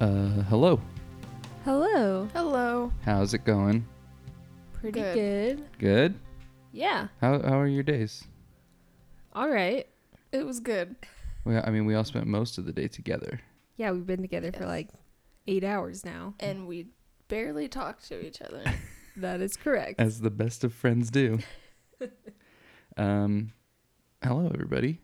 Uh, hello. Hello. Hello. How's it going? Pretty Good. good. Good. Yeah. How how are your days? All right. It was good. We, I mean, we all spent most of the day together. Yeah, we've been together for Yes. like eight hours now. And we barely talked to each other. That is correct. as the best of friends do. um, hello everybody.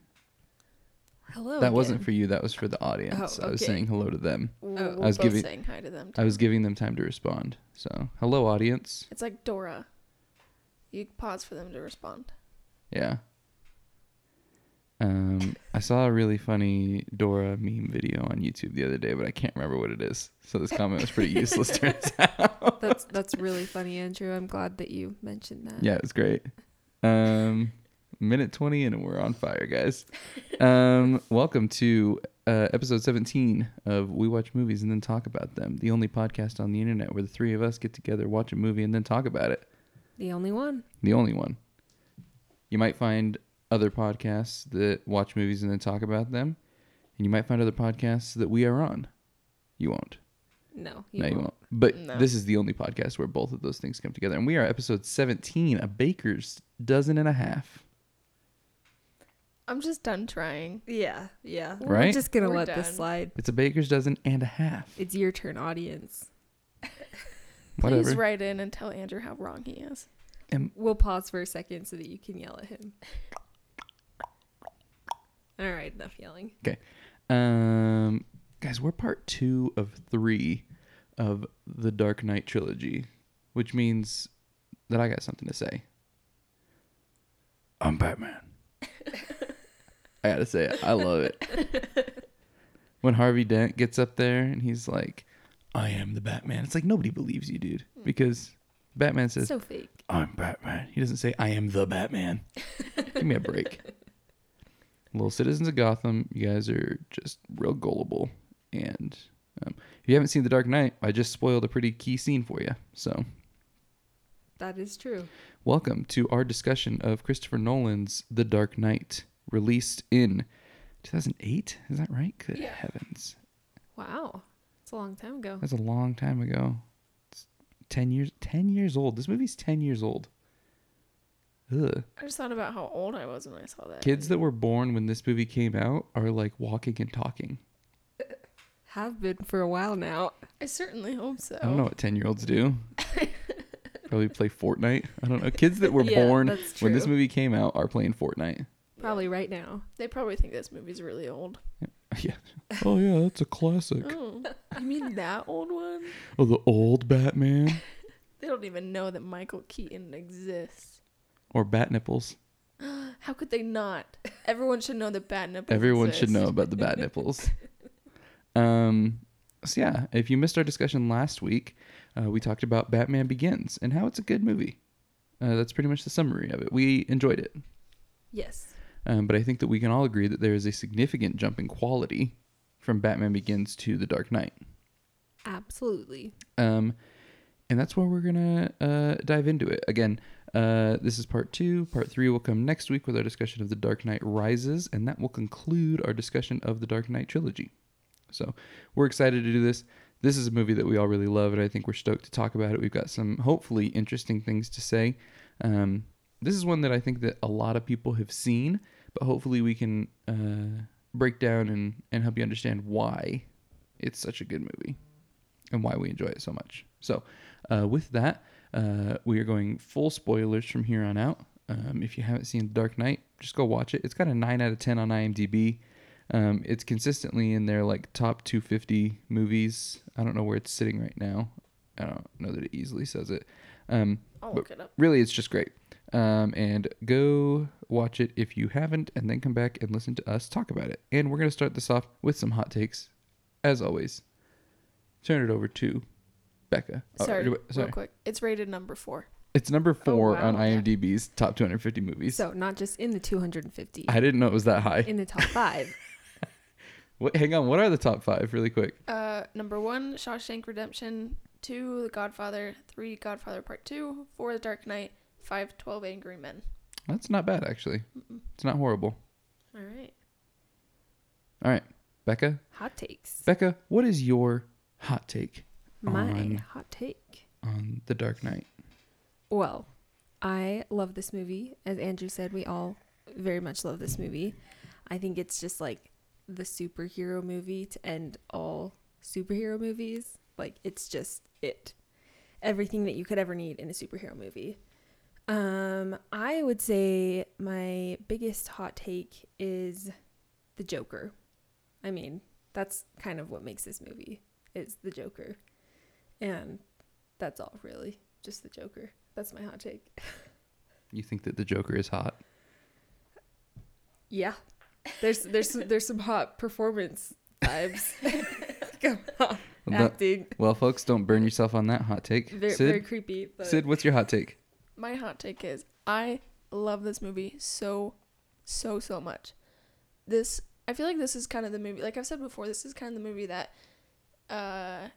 Hello. that wasn't for you. That was for the audience. Oh, I was saying hello to them. We're Oh. we're I was both giving- saying hi to them. I was giving them time to respond. So, hello audience. It's like Dora. You pause for them to respond. Yeah. Um, I saw a really funny Dora meme video on YouTube the other day, but I can't remember what it is. So this comment was pretty useless. turns out. That's that's really funny, Andrew. I'm glad that you mentioned that. Yeah, it was great. Um, minute 20 and we're on fire, guys. Um, welcome to uh, episode 17 of We Watch Movies and Then Talk About Them, the only podcast on the internet where the three of us get together, watch a movie, and then talk about it. The only one. The only one. You might find other podcasts that watch movies and then talk about them, and you might find other podcasts that we are on. You won't. No, you no, you won't. won't. But No. this is the only podcast where both of those things come together. And we are episode 17, a baker's dozen and a half. I'm just done trying. Yeah, yeah. Right? We're just gonna We're let this slide. It's a baker's dozen and a half. It's your turn, audience. Whatever. Please write in and tell Andrew how wrong he is. And We'll pause for a second so that you can yell at him. All right, enough yelling. Okay. Um, guys, we're part two of three of the Dark Knight trilogy, which means that I got something to say. I'm Batman. I gotta say it. I love it. when Harvey Dent gets up there and he's like, I am the Batman. It's like nobody believes you, dude. Because Batman says, So fake. I'm Batman. He doesn't say, I am the Batman. Give me a break. Little citizens of Gotham, you guys are just real gullible. And um, if you haven't seen The Dark Knight, I just spoiled a pretty key scene for you. So, That is true. welcome to our discussion of Christopher Nolan's The Dark Knight, released in 2008. Is that right? Good Yeah. heavens. Wow, it's a long time ago. That's a long time ago. It's 10 years 10 years old. This movie's 10 years old. Ugh. I just thought about how old I was when I saw that. Kids that were born when this movie came out are like walking and talking. Have been for a while now. I certainly hope so. I don't know what 10 year olds do. Probably play Fortnite. I don't know. Kids that were Yeah, born when this movie came out are playing Fortnite. Probably right now. They probably think this movie's really old. Yeah. Oh, yeah, that's a classic. Oh, you mean that old one? Oh, the old Batman? They don't even know that Michael Keaton exists. Or Bat Nipples. How could they not? Everyone should know that Bat Nipples Everyone should exist. know about the Bat Nipples. Um, so, yeah, if you missed our discussion last week, uh, we talked about Batman Begins and how it's a good movie. Uh, that's pretty much the summary of it. We enjoyed it. Yes. Um, but I think that we can all agree that there is a significant jump in quality from Batman Begins to The Dark Knight. Absolutely. Um, and that's where we're going to uh, dive into it. Again, uh, this is part two. Part three will come next week with our discussion of The Dark Knight Rises, and that will conclude our discussion of The Dark Knight trilogy. So we're excited to do this. This is a movie that we all really love, and I think we're stoked to talk about it. We've got some hopefully interesting things to say. Um, this is one that I think that a lot of people have seen, but hopefully we can uh, break down and, and help you understand why it's such a good movie and why we enjoy it so much. So, uh, with that, uh, we are going full spoilers from here on out. Um, if you haven't seen Dark Knight, just go watch it. It's got a 9 out of 10 on IMDb. Um, it's consistently in their like top 250 movies. I don't know where it's sitting right now. I don't know that it easily says it. Um, I'll look it up. really, it's just great. Um, and go watch it if you haven't, and then come back and listen to us talk about it. And we're going to start this off with some hot takes, as always. Turn it over to Becca. Oh, Sorry, do real quick. It's rated number four. It's number four wow. on IMDb's top 250 movies. So not just in the 250, I didn't know it was that high. in the top five. What, hang on, what are the top five, really quick? Uh, number one, Shawshank Redemption. Two, The Godfather. Three, Godfather Part Two. Four, The Dark Knight. Five, Twelve Angry Men. That's not bad, actually. It's not horrible. All right. All right, Becca. Hot takes. Becca, what is your hot take My On- hot take. on The Dark Knight. Well, I love this movie. As Andrew said, we all very much love this movie. I think it's just like the superhero movie to end all superhero movies. Like it's just it. Everything that you could ever need in a superhero movie. Um, I would say my biggest hot take is the Joker. I mean, that's kind of what makes this movie is the Joker. And that's all really. Just the Joker. That's my hot take. You think that the Joker is hot? Yeah. There's there's there's some hot performance vibes. Come on. Well, Acting. well, folks, don't burn yourself on that hot take. Very, Sid, very creepy. But Sid, what's your hot take? My hot take is I love this movie so, so, so much. This, I feel like this is kind of the movie, like I've said before, this is kind of the movie that uh,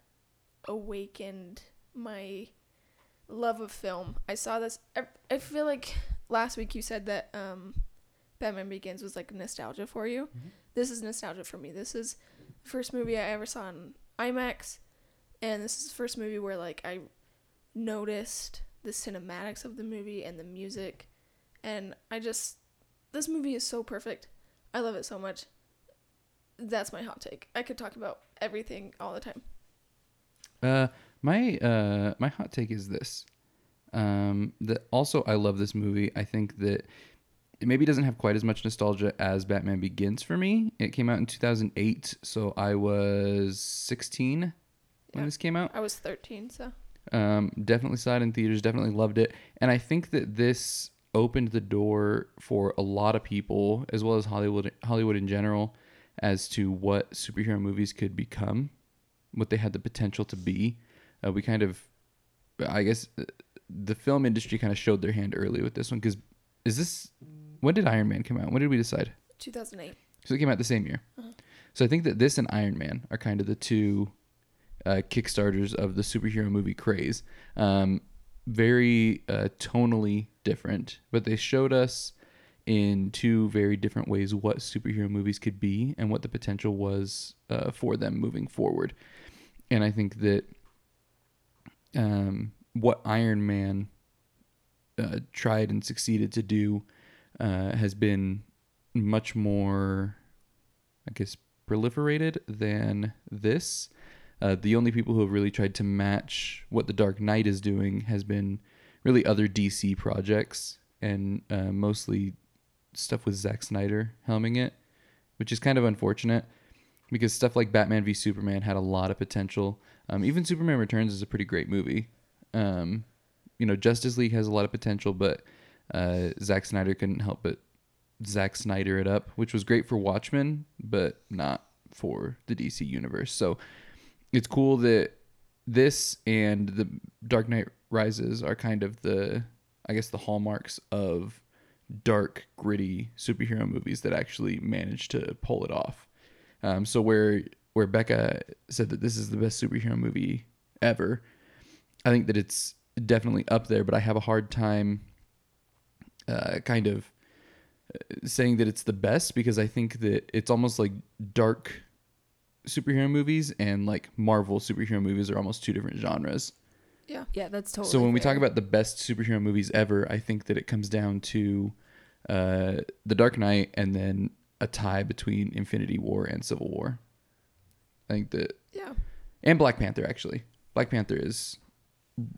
awakened my love of film. I saw this, I, I feel like last week you said that um, Batman Begins was like nostalgia for you. Mhm. This is nostalgia for me. This is the first movie I ever saw in IMAX, and this is the first movie where like I noticed the cinematics of the movie and the music and I just this movie is so perfect. I love it so much. That's my hot take. I could talk about everything all the time. Uh, my uh, my hot take is this. Um, that also I love this movie. I think that it maybe doesn't have quite as much nostalgia as Batman Begins for me. It came out in 2008, so I was 16 when Yeah. this came out. I was 13, so Um, definitely saw it in theaters. Definitely loved it, and I think that this opened the door for a lot of people, as well as Hollywood, Hollywood in general, as to what superhero movies could become, what they had the potential to be. Uh, we kind of, I guess, uh, the film industry kind of showed their hand early with this one. Because is this when did Iron Man come out? When did we decide? 2008. So it came out the same year. So I think that this and Iron Man are kind of the two uh, kickstarters of the superhero movie craze. Um, very uh, tonally different, but they showed us in two very different ways what superhero movies could be and what the potential was uh, for them moving forward. And I think that um, what Iron Man uh, tried and succeeded to do uh, has been much more, I guess, proliferated than this. Uh, the only people who have really tried to match what the Dark Knight is doing has been really other DC projects and uh, mostly stuff with Zack Snyder helming it, which is kind of unfortunate because stuff like Batman v Superman had a lot of potential. Um, even Superman Returns is a pretty great movie. Um, you know, Justice League has a lot of potential, but uh, Zack Snyder couldn't help but Zack Snyder it up, which was great for Watchmen, but not for the DC universe. So it's cool that this and the Dark Knight Rises are kind of the, I guess, the hallmarks of dark, gritty superhero movies that actually managed to pull it off. Um, so where where Becca said that this is the best superhero movie ever, I think that it's definitely up there. But I have a hard time, uh, kind of uh, saying that it's the best because I think that it's almost like dark superhero movies and like Marvel superhero movies are almost two different genres. Yeah. yeah, that's totally. so when we talk about the best superhero movies ever, I think that it comes down to uh, The Dark Knight and then a tie between Infinity War and Civil War. I think that Yeah. and Black Panther actually. Black Panther is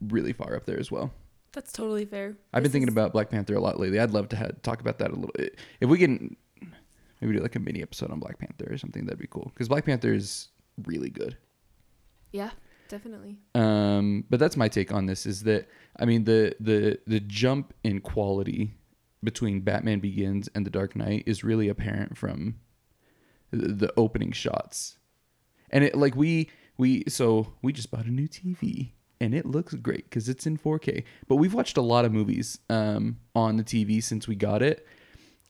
really far up there as well. that's totally fair. I've been thinking is- about Black Panther a lot lately. I'd love to ha- talk about that a little. If we can, maybe do like a mini episode on Black Panther or something. That'd be cool because Black Panther is really good. Yeah, definitely. Um, but that's my take on this. Is that I mean the the the jump in quality between Batman Begins and The Dark Knight is really apparent from the, the opening shots, and it like we we so we just bought a new TV and it looks great because it's in 4K. But we've watched a lot of movies um, on the TV since we got it.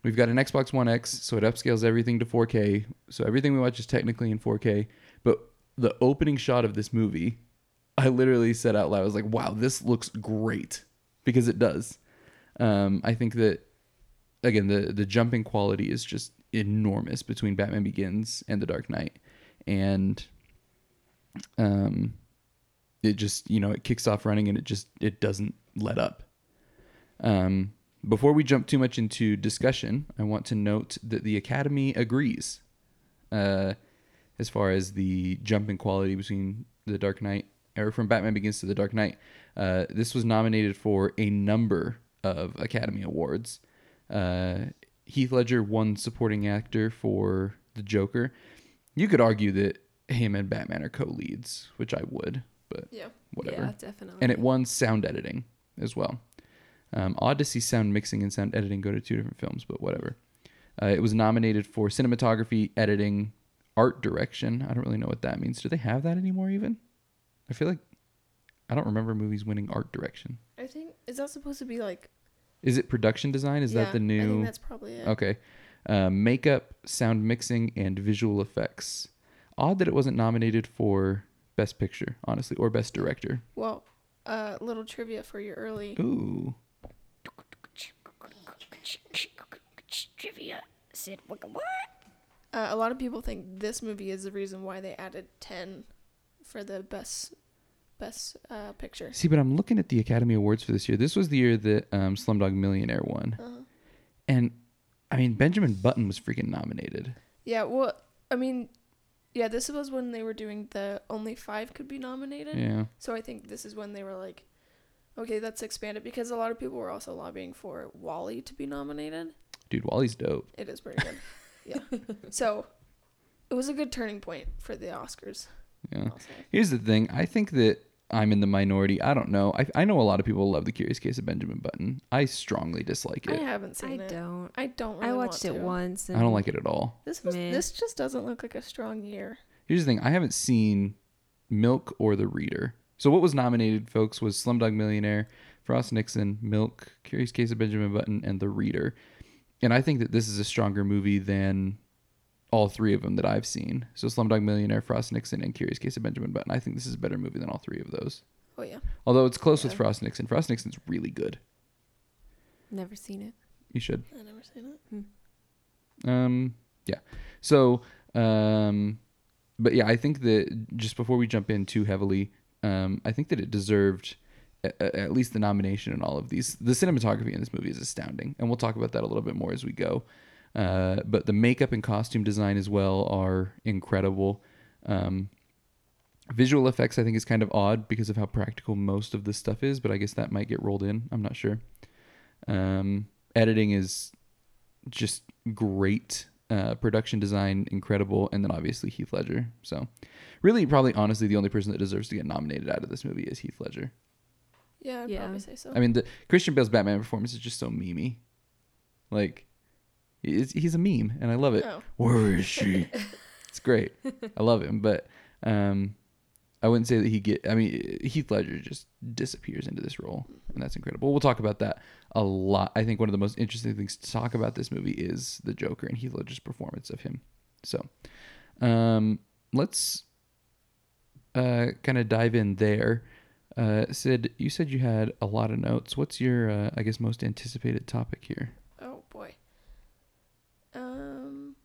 We've got an Xbox One X, so it upscales everything to 4K. So everything we watch is technically in 4K. But the opening shot of this movie, I literally said out loud, I was like, wow, this looks great. Because it does. Um, I think that, again, the, the jumping quality is just enormous between Batman Begins and The Dark Knight. And um, it just you know it kicks off running and it just it doesn't let up. Um, before we jump too much into discussion, I want to note that the Academy agrees, uh, as far as the jump in quality between the Dark Knight or from Batman Begins to the Dark Knight. Uh, this was nominated for a number of Academy Awards. Uh, Heath Ledger won supporting actor for the Joker. You could argue that him and Batman are co-leads, which I would, but Yeah. whatever. Yeah, definitely. And it won sound editing as well. Um, odd to see sound mixing and sound editing go to two different films, but whatever. Uh, it was nominated for cinematography, editing, art direction. I don't really know what that means. Do they have that anymore? Even I feel like I don't remember movies winning art direction. I think is that supposed to be like Is it production design? Is yeah, that the new? I think that's probably it. Okay. Uh, makeup, sound mixing, and visual effects. Odd that it wasn't nominated for Best Picture, honestly, or Best Director. Well, uh, little trivia for your early. Ooh. Trivia. Sid, what? what? Uh, a lot of people think this movie is the reason why they added ten for the best best uh, picture. See, but I'm looking at the Academy Awards for this year. This was the year that um, Slumdog Millionaire won. Uh-huh. And, I mean, Benjamin Button was freaking nominated. Yeah. Well, I mean, yeah. This was when they were doing the only five could be nominated. Yeah. So I think this is when they were like, okay, let's expand it because a lot of people were also lobbying for WALL-E to be nominated. Dude, WALL-E's dope. It is pretty good. yeah. So it was a good turning point for the Oscars. Yeah. I'll. Here's the thing. I think that I'm in the minority. I don't know. I, I know a lot of people love The Curious Case of Benjamin Button. I strongly dislike it. I it. haven't I seen it. I don't. I don't. Really I watched want it to. once. I And don't like it at all. This was. Meh. This just doesn't look like a strong year. Here's the thing. I haven't seen Milk or The Reader. So what was nominated, folks, was Slumdog Millionaire, Frost Nixon, Milk, Curious Case of Benjamin Button, and The Reader. And I think that this is a stronger movie than all three of them that I've seen. So Slumdog Millionaire, Frost Nixon, and Curious Case of Benjamin Button. I think this is a better movie than all three of those. Oh yeah. Although it's close with Frost Nixon. Frost Nixon's really good. Never seen it. You should. I never seen it. Um, yeah. So, um, but yeah, I think that just before we jump in too heavily, um, I think that it deserved a- at least the nomination in all of these. The cinematography in this movie is astounding, and we'll talk about that a little bit more as we go. Uh, but the makeup and costume design as well are incredible. Um, visual effects, I think, is kind of odd because of how practical most of this stuff is, but I guess that might get rolled in. I'm not sure. Um, editing is just great. Uh, production design incredible, and then obviously Heath Ledger. So, really, probably honestly, the only person that deserves to get nominated out of this movie is Heath Ledger. Yeah, I'd Yeah. probably say so. I mean, the Christian Bale's Batman performance is just so memey. Like, it's, he's a meme, and I love it. Oh. Where is she? it's great. I love him, but um, I wouldn't say that he get. I mean, Heath Ledger just disappears into this role, and that's incredible. We'll talk about that a lot. I think one of the most interesting things to talk about this movie is the Joker and Heath Ledger's performance of him. So, um, let's uh, kind of dive in there. Uh, Sid, you said you had a lot of notes. What's your, uh, I guess, most anticipated topic here? Oh boy. Um,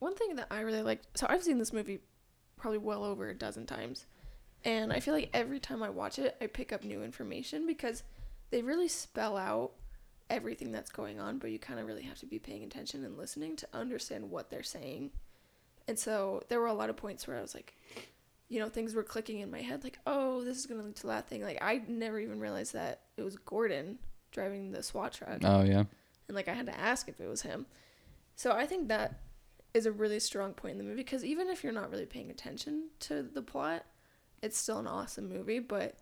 one thing that I really like. So I've seen this movie probably well over a dozen times, and I feel like every time I watch it, I pick up new information because they really spell out everything that's going on, but you kind of really have to be paying attention and listening to understand what they're saying. And so there were a lot of points where I was like, you know, things were clicking in my head, like, oh, this is gonna lead to that thing. Like I never even realized that it was Gordon driving the SWAT truck Oh yeah, and like I had to ask if it was him. So I think that is a really strong point in the movie because even if you're not really paying attention to the plot, it's still an awesome movie. But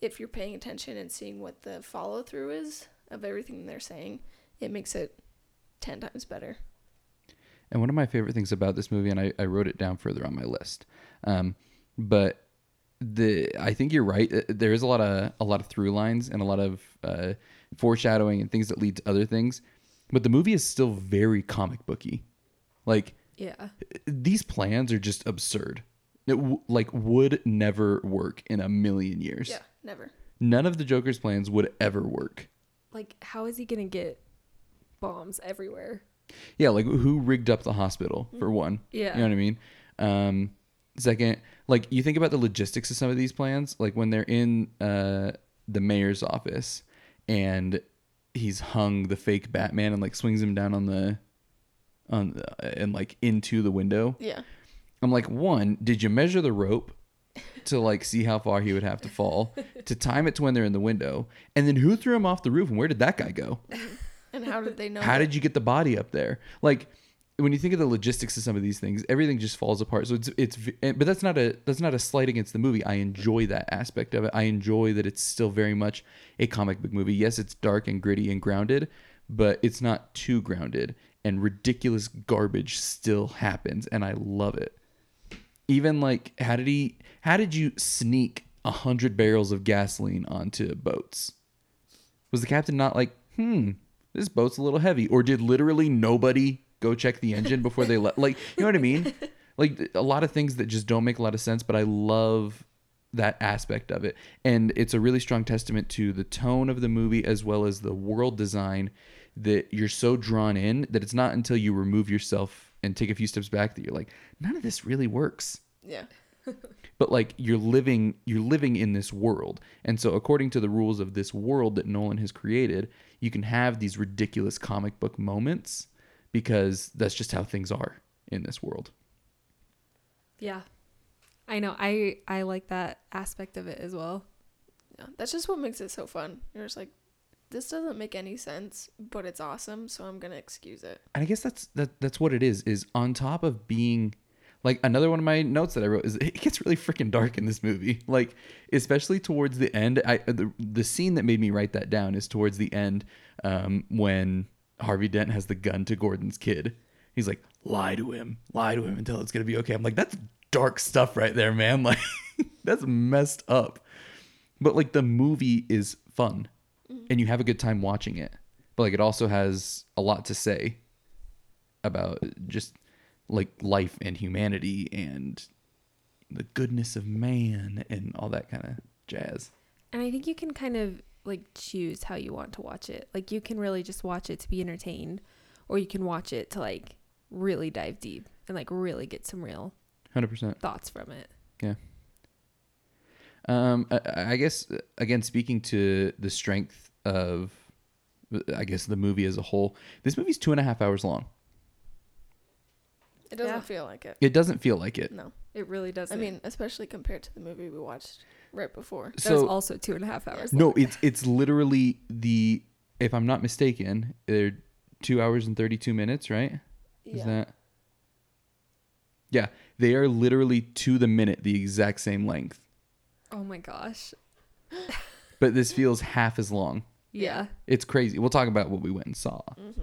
if you're paying attention and seeing what the follow through is of everything they're saying, it makes it ten times better. And one of my favorite things about this movie, and I, I wrote it down further on my list, um, but the I think you're right. uh, There is a lot of a lot of through lines and a lot of uh, foreshadowing and things that lead to other things, but the movie is still very comic booky. Like Yeah. these plans are just absurd. It w- like would never work in a million years. Yeah, never. None of the Joker's plans would ever work. Like, how is he gonna get bombs everywhere? Yeah, like who rigged up the hospital for one? Yeah. You know what I mean? Um, Second, like you think about the logistics of some of these plans, like when they're in uh, the mayor's office and he's hung the fake Batman and like swings him down on the on the, and like into the window. Yeah. I'm like, one, did you measure the rope to like see how far he would have to fall to time it to when they're in the window? And then who threw him off the roof and where did that guy go? And how did they know? How that- did you get the body up there? Like when you think of the logistics of some of these things, everything just falls apart. So it's it's but that's not a that's not a slight against the movie. I enjoy that aspect of it. I enjoy that it's still very much a comic book movie. Yes, it's dark and gritty and grounded, but it's not too grounded and ridiculous garbage still happens and I love it. Even like how did he how did you sneak a hundred barrels of gasoline onto boats? Was the captain not like, hmm, this boat's a little heavy? Or did literally nobody go check the engine before they let like you know what I mean? Like a lot of things that just don't make a lot of sense, but I love that aspect of it. And it's a really strong testament to the tone of the movie as well as the world design that you're so drawn in that it's not until you remove yourself and take a few steps back that you're like, none of this really works Yeah. but like you're living you're living in this world and so according to the rules of this world that nolan has created you can have these ridiculous comic book moments because that's just how things are in this world Yeah. I know. I I like that aspect of it as well. Yeah. That's just what makes it so fun. You're just like, this doesn't make any sense, but it's awesome, so I'm gonna excuse it. and i guess that's that that's what it is is on top of being like another one of my notes that i wrote is it gets really freaking dark in this movie. Like especially towards the end i the, the scene that made me write that down is towards the end um, when harvey dent has the gun to gordon's kid. He's like lie to him lie to him until it's gonna be okay. I'm like that's dark stuff right there man. Like that's messed up. But like the movie is fun Mm-hmm. and you have a good time watching it but like it also has a lot to say about just like life and humanity and the goodness of man and all that kind of jazz. And I think you can kind of like choose how you want to watch it. Like you can really just watch it to be entertained or you can watch it to like really dive deep and like really get some real 100%. thoughts from it. Um I, I guess again speaking to the strength of I guess the movie as a whole, this movie's two and a half hours long. It doesn't Yeah. feel like it. It doesn't feel like it. No. It really doesn't. I mean, especially compared to the movie we watched right before. that was So also two and a half hours. no, long. it's it's literally the if I'm not mistaken, they're two hours and thirty two minutes, right? Is Yeah. that? Yeah, they are literally to the minute the exact same length, Oh my gosh. but this feels half as long. Yeah. It's crazy. We'll talk about what we went and saw Mm-hmm.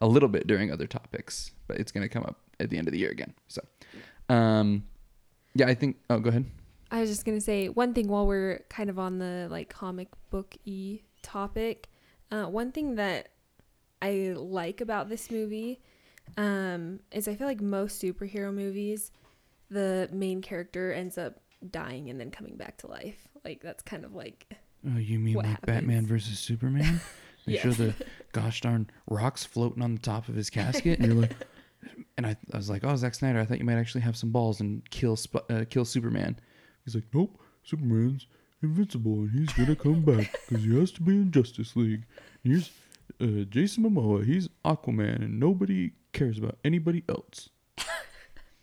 a little bit during other topics, but it's going to come up at the end of the year again. So, um, yeah, I think. Oh, go ahead. I was just gonna say one thing while we're kind of on the like comic book y topic. Uh, one thing that I like about this movie um, is I feel like most superhero movies, the main character ends up dying and then coming back to life. Like that's kind of like Oh, you mean like Batman versus Superman? They Yeah. show the gosh darn rocks floating on the top of his casket, and you're like, and I, I was like, oh, Zack Snyder, I thought you might actually have some balls and kill Sp- uh, kill Superman. He's like, nope, Superman's invincible and he's gonna come back because he has to be in Justice League. And here's uh, Jason Momoa, he's Aquaman, and nobody cares about anybody else.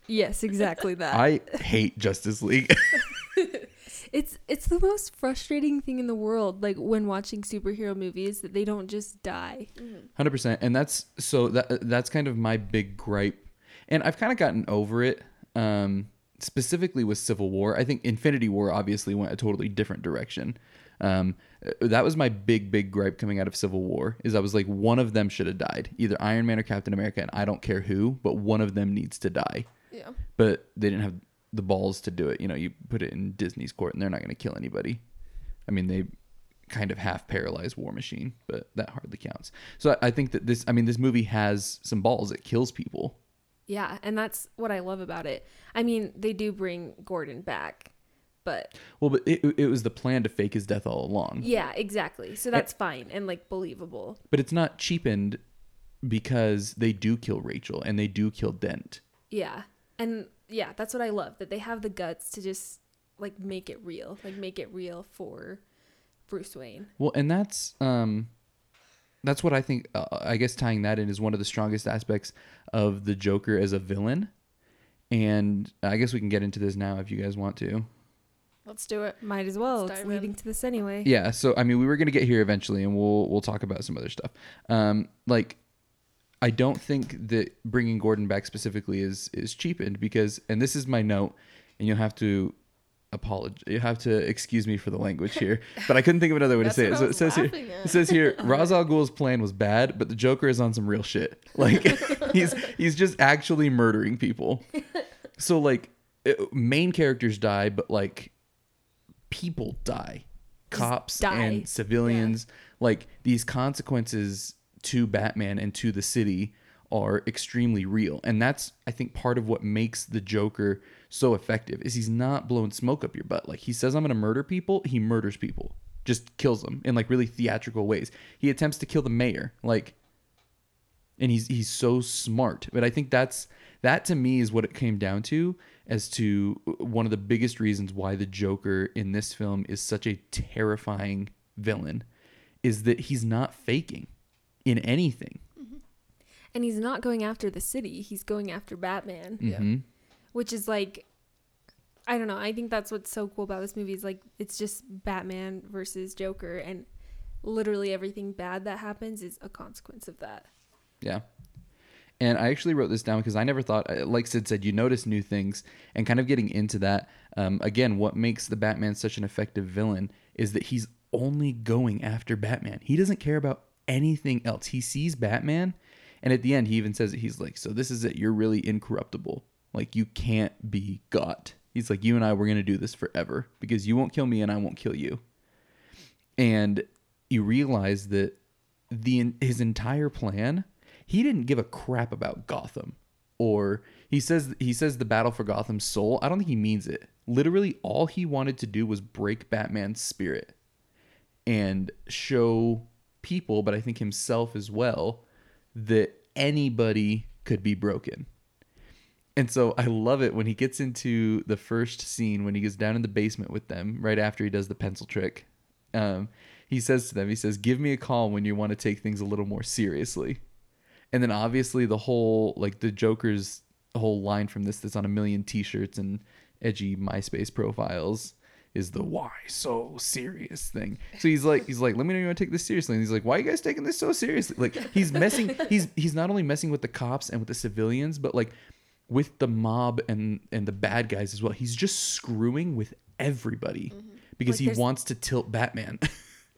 Yes, exactly that. I hate Justice League. it's it's the most frustrating thing in the world. Like when watching superhero movies, that they don't just die. Hundred percent, and that's so that that's kind of my big gripe, and I've kind of gotten over it. Um, specifically with Civil War, I think Infinity War obviously went a totally different direction. Um, that was my big big gripe coming out of Civil War is I was like one of them should have died, either Iron Man or Captain America, and I don't care who, but one of them needs to die. But they didn't have the balls to do it. You know, you put it in Disney's court, and they're not going to kill anybody. I mean, they kind of half paralyzed War Machine, but that hardly counts. So I, think that this, I mean, this movie has some balls. It kills people. Yeah, and that's what I love about it. I mean, they do bring Gordon back, but Well, but it, it was the plan to fake his death all along. yeah, exactly. So that's fine and like believable. But it's not cheapened because they do kill Rachel and they do kill Dent. Yeah. And yeah, that's what I love that they have the guts to just like make it real, like make it real for Bruce Wayne. Well, and that's um, that's what I think. Uh, I guess tying that in is one of the strongest aspects of the Joker as a villain, and I guess we can get into this now if you guys want to. Let's do it. Might as well. Let's It's leading in. to this anyway. Yeah. So I mean, we were gonna get here eventually, and we'll we'll talk about some other stuff. Um, like. I don't think that bringing Gordon back specifically is is cheapened because, and this is my note, and you'll have to apologize. You have to excuse me for the language here, but I couldn't think of another way to say it. So it says here, at. it says here, Ra's al Ghul's plan was bad, but the Joker is on some real shit. Like he's he's just actually murdering people. So like it- main characters die, but like people die, cops die. and civilians. Like these consequences to Batman and to the city are extremely real, and that's I think part of what makes the Joker so effective is he's not blowing smoke up your butt. Like he says, I'm gonna murder people, he murders people, just kills them in like really theatrical ways. He attempts to kill the mayor, like and he's he's so smart. But I think that's that to me is what it came down to as to one of the biggest reasons why the Joker in this film is such a terrifying villain is that he's not faking in anything. And he's not going after the city, he's going after Batman, Yeah. Mhm. which is like I don't know. I think that's what's so cool about this movie is like it's just Batman versus Joker and literally everything bad that happens is a consequence of that. Yeah. And I actually wrote this down because I never thought, uh, like Sid said, you notice new things. And kind of getting into that, um, again, what makes the Batman such an effective villain is that he's only going after Batman. He doesn't care about anything else. He sees Batman, and at the end, he even says it. He's like, So this is it. You're really incorruptible. Like, you can't be got. He's like, You and I, we're going to do this forever because you won't kill me and I won't kill you. And you realize that the his entire plan he didn't give a crap about Gotham or he says he says the battle for Gotham's soul I don't think he means it literally all he wanted to do was break Batman's spirit and show people but I think himself as well that anybody could be broken and so I love it when he gets into the first scene when he goes down in the basement with them right after he does the pencil trick. Um, he says to them, he says, "Give me a call when you want to take things a little more seriously." And then obviously the whole like the Joker's whole line from this that's on a million T-shirts and edgy MySpace profiles is the "Why so serious?" thing. So he's like, he's like, "Let me know you want to take this seriously." And he's like, "Why are you guys taking this so seriously?" Like he's messing. He's he's not only messing with the cops and with the civilians, but like with the mob and and the bad guys as well. He's just screwing with everybody mm-hmm. because Like, he wants to tilt Batman.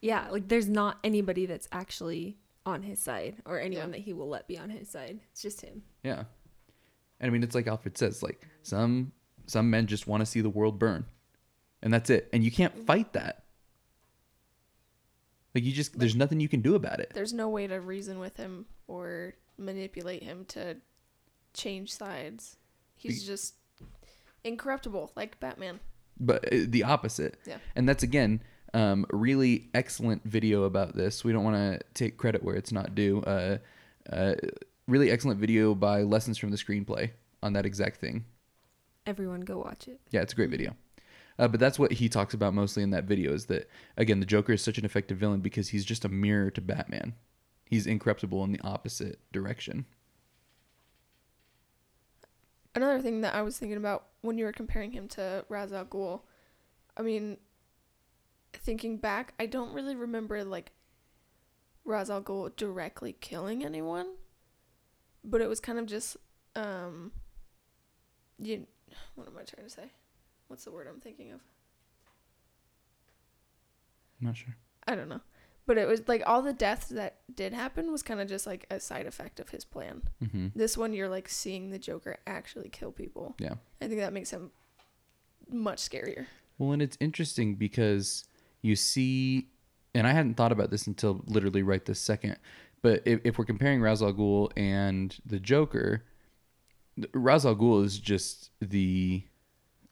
Yeah, like there's not anybody that's actually on his side or anyone Yeah. that he will let be on his side. It's just him. yeah. And I mean it's like Alfred says like some some men just want to see the world burn. And that's it. And you can't fight that. Like you just there's nothing you can do about it. There's no way to reason with him or manipulate him to change sides. He's Be- just incorruptible, like Batman. but uh, the opposite. Yeah. And that's again um, really excellent video about this. We don't want to take credit where it's not due. Uh, uh, really excellent video by Lessons from the Screenplay on that exact thing. Everyone go watch it. Yeah, it's a great video. Uh, but that's what he talks about mostly in that video is that again the Joker is such an effective villain because he's just a mirror to Batman. He's incorruptible in the opposite direction. Another thing that I was thinking about when you were comparing him to Ra's al Ghul, I mean, thinking back, I don't really remember like Ra's al Ghul directly killing anyone, but it was kind of just um, you. What am I trying to say? What's the word I'm thinking of? I'm not sure. I don't know. But it was like all the deaths that did happen was kind of just like a side effect of his plan. hmm This one, you're like seeing the Joker actually kill people. Yeah. I think that makes him much scarier. Well, and it's interesting because you see, and I hadn't thought about this until literally right this second. But if, if we're comparing Ra's al Ghul and the Joker, Ra's al Ghul is just the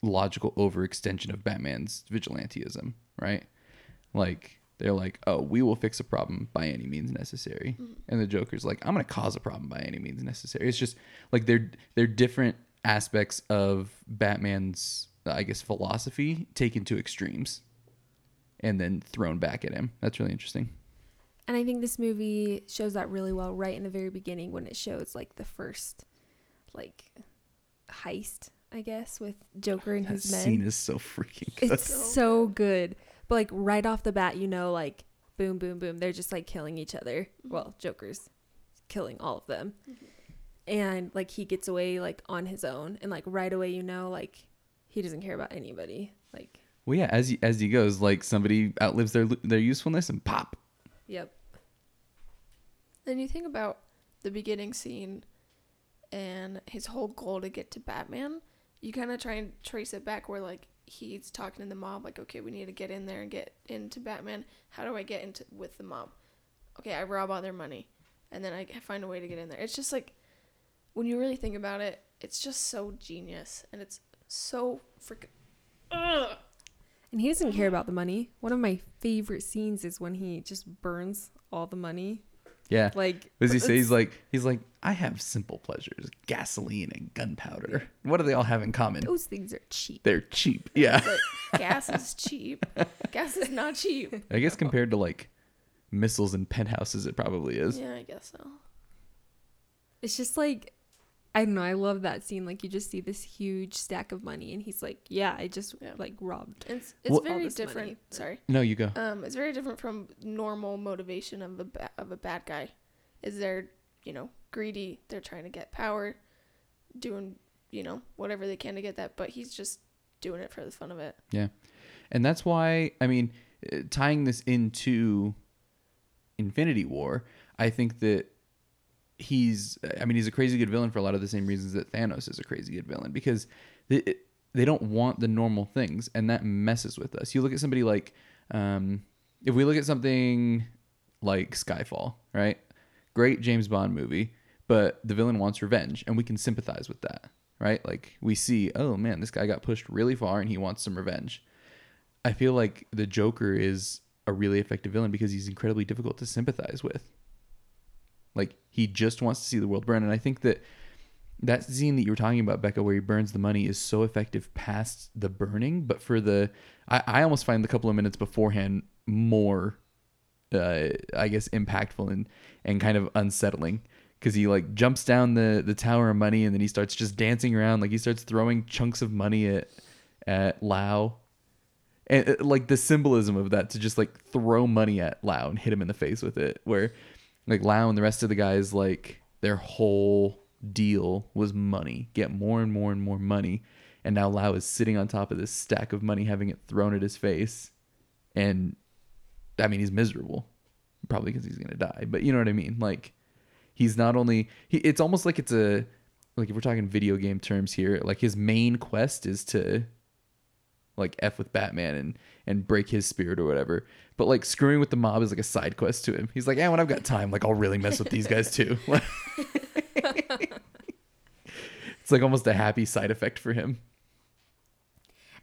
logical overextension of Batman's vigilantism, right? Like they're like, oh, we will fix a problem by any means necessary, mm-hmm. and the Joker's like, I'm gonna cause a problem by any means necessary. It's just like they're they're different aspects of Batman's, I guess, philosophy taken to extremes and then thrown back at him. That's really interesting. And I think this movie shows that really well right in the very beginning when it shows like the first like heist, I guess, with Joker and That his men. scene is so freaking good. It's So so good. But like right off the bat, you know, like boom, boom, boom. They're just like killing each other. Mm-hmm. Well, Joker's killing all of them. Mm-hmm. And like he gets away like on his own. And like right away, you know, like he doesn't care about anybody. Like, Well, yeah, as he, as he goes, like somebody outlives their their usefulness and pop. yep. Then you think about the beginning scene and his whole goal to get to Batman. You kind of try and trace it back where like he's talking to the mob, like, okay, we need to get in there and get into Batman. How do I get into with the mob? Okay, I rob all their money, and then I find a way to get in there. It's just like when you really think about it, it's just so genius, and it's so freaking. And he doesn't care about the money. One of my favorite scenes is when he just burns all the money. Yeah. Like, What does he say? He's like, he's like, I have simple pleasures, gasoline and gunpowder. What do they all have in common? those things are cheap. They're cheap. Yeah. Gas is cheap. gas is not cheap. I guess compared to like missiles and penthouses, it probably is. Yeah, I guess so. It's just like I don't know, I love that scene. Like you just see this huge stack of money and he's like, Yeah, I just Yeah. like robbed. It's it's Well- All very this different. money. Sorry. No, you go. Um, it's very different from normal motivation of a ba- of a bad guy. Is they're you know greedy. They're trying to get power, doing you know whatever they can to get that. But he's just doing it for the fun of it. Yeah, and that's why, I mean, uh, tying this into Infinity War, I think that he's, I mean, he's a crazy good villain for a lot of the same reasons that Thanos is a crazy good villain because they, they don't want the normal things and that messes with us. You look at somebody like, um, if we look at something like Skyfall, right? Great James Bond movie, but the villain wants revenge and we can sympathize with that, right? Like we see, oh man, this guy got pushed really far and he wants some revenge. I feel like the Joker is a really effective villain because he's incredibly difficult to sympathize with. Like he just wants to see the world burn, and I think that that scene that you were talking about, Becca, where he burns the money, is so effective past the burning. But for the, I, I almost find the couple of minutes beforehand more, uh, I guess, impactful and and kind of unsettling. Because he like jumps down the the tower of money and then he starts just dancing around. Like he starts throwing chunks of money at at Lau and uh, like the symbolism of that to just like throw money at Lau and hit him in the face with it where like Lau and the rest of the guys like their whole deal was money. Get more and more and more money. And now Lau is sitting on top of this stack of money having it thrown at his face. And I mean he's miserable probably because he's gonna die but you know what I mean? Like he's not only he, it's almost like it's a like if we're talking video game terms here like his main quest is to like f with batman and and break his spirit or whatever but like screwing with the mob is like a side quest to him he's like yeah when i've got time like i'll really mess with these guys too it's like almost a happy side effect for him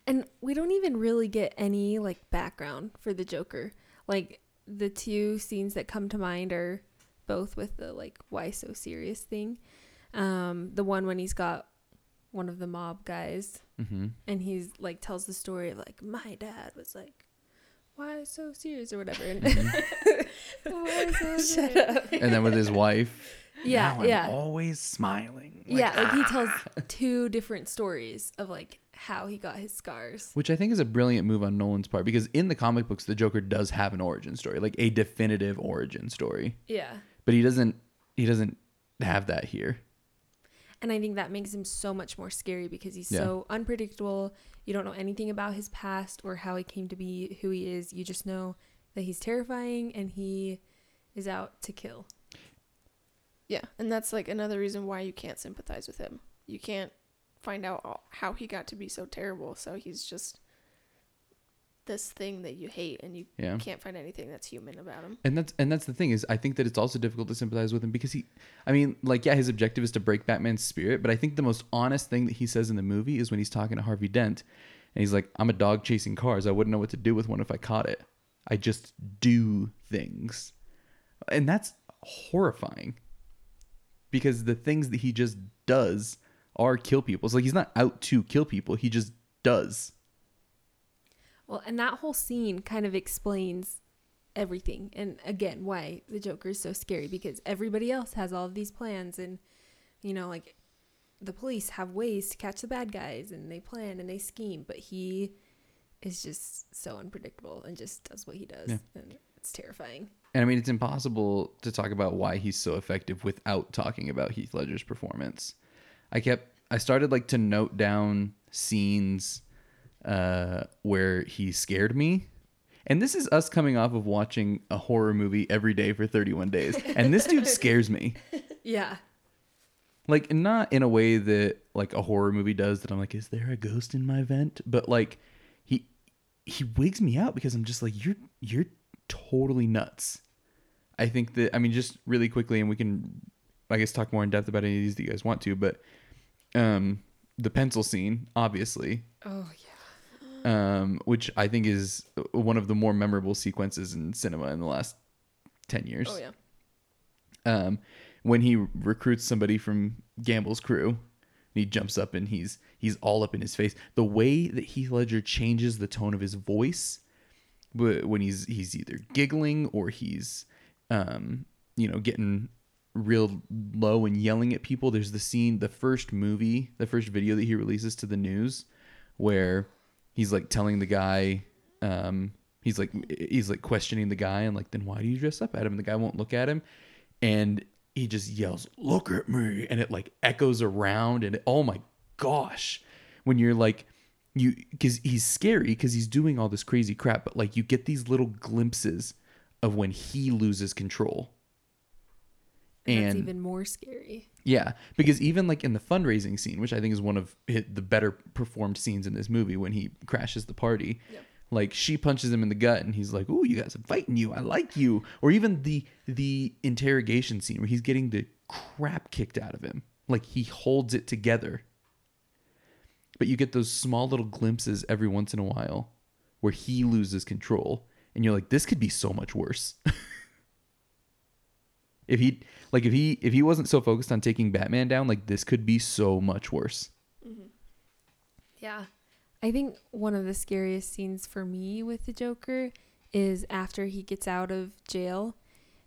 And we don't even really get any like background for the Joker. Like the two scenes that come to mind are both with the like why so serious thing. Um, the one when he's got one of the mob guys mm-hmm. and he's like tells the story of like my dad was like why so serious? or whatever. And why so Shut serious? and then with his wife? Yeah "Now I'm yeah. always smiling. Like, yeah like he tells two different stories of like how he got his scars. Which I think is a brilliant move on Nolan's part because in the comic books, the Joker does have an origin story, like a definitive origin story, yeah. But he doesn't. He doesn't have that here. And I think that makes him so much more scary because he's Yeah. so unpredictable. You don't know anything about his past or how he came to be who he is. You just know that he's terrifying and he is out to kill. Yeah, and that's like another reason why you can't sympathize with him. You can't find out all- how he got to be so terrible. So he's just this thing that you hate, and you Yeah. can't find anything that's human about him. And that's and that's the thing is I think that it's also difficult to sympathize with him because he I mean, like yeah, his objective is to break Batman's spirit, but I think the most honest thing that he says in the movie is when he's talking to Harvey Dent and he's like, I'm a dog chasing cars. I wouldn't know what to do with one if I caught it. I just do things. And that's horrifying. Because the things that he just does are kill people. It's like he's not out to kill people. He just does. Well, and that whole scene kind of explains everything. And again, why the Joker is so scary because everybody else has all of these plans and you know, like the police have ways to catch the bad guys and they plan and they scheme, but he is just so unpredictable and just does what he does. Yeah. And it's terrifying. And I mean, it's impossible to talk about why he's so effective without talking about Heath Ledger's performance. I kept, I started like to note down scenes uh, where he scared me. And this is us coming off of watching a horror movie every day for 31 days. And this dude scares me. Yeah. Like, not in a way that like a horror movie does that I'm like, is there a ghost in my vent? But like, he, he wigs me out because I'm just like, you're, you're totally nuts. I think that I mean just really quickly, and we can, I guess, talk more in depth about any of these that you guys want to. But um, the pencil scene, obviously, Oh yeah. Um, which I think is one of the more memorable sequences in cinema in the last ten years. Oh yeah. Um, when he recruits somebody from Gambol's crew, and he jumps up and he's he's all up in his face. The way that Heath Ledger changes the tone of his voice, wh- when he's he's either giggling or he's, um, you know, getting real low and yelling at people. There's the scene, the first movie, the first video that he releases to the news, where he's like telling the guy, um, he's like he's like questioning the guy and like, then why do you dress up at him? And the guy won't look at him, and he just yells, "Look at me!" and it like echoes around, and it, oh my gosh, when you're like. You, because he's scary because he's doing all this crazy crap, but like you get these little glimpses of when he loses control. And that's even more scary. Yeah, because even like in the fundraising scene, which I think is one of the better performed scenes in this movie, when he crashes the party, Yep. like she punches him in the gut, and he's like, "Ooh, you guys are fighting you. I like you." Or even the the interrogation scene where he's getting the crap kicked out of him, like he holds it together. But you get those small little glimpses every once in a while where he loses control, and you're like, "This could be so much worse." if he like if he if he wasn't so focused on taking Batman down, like this could be so much worse. Mm-hmm. Yeah. I think one of the scariest scenes for me with the Joker is after he gets out of jail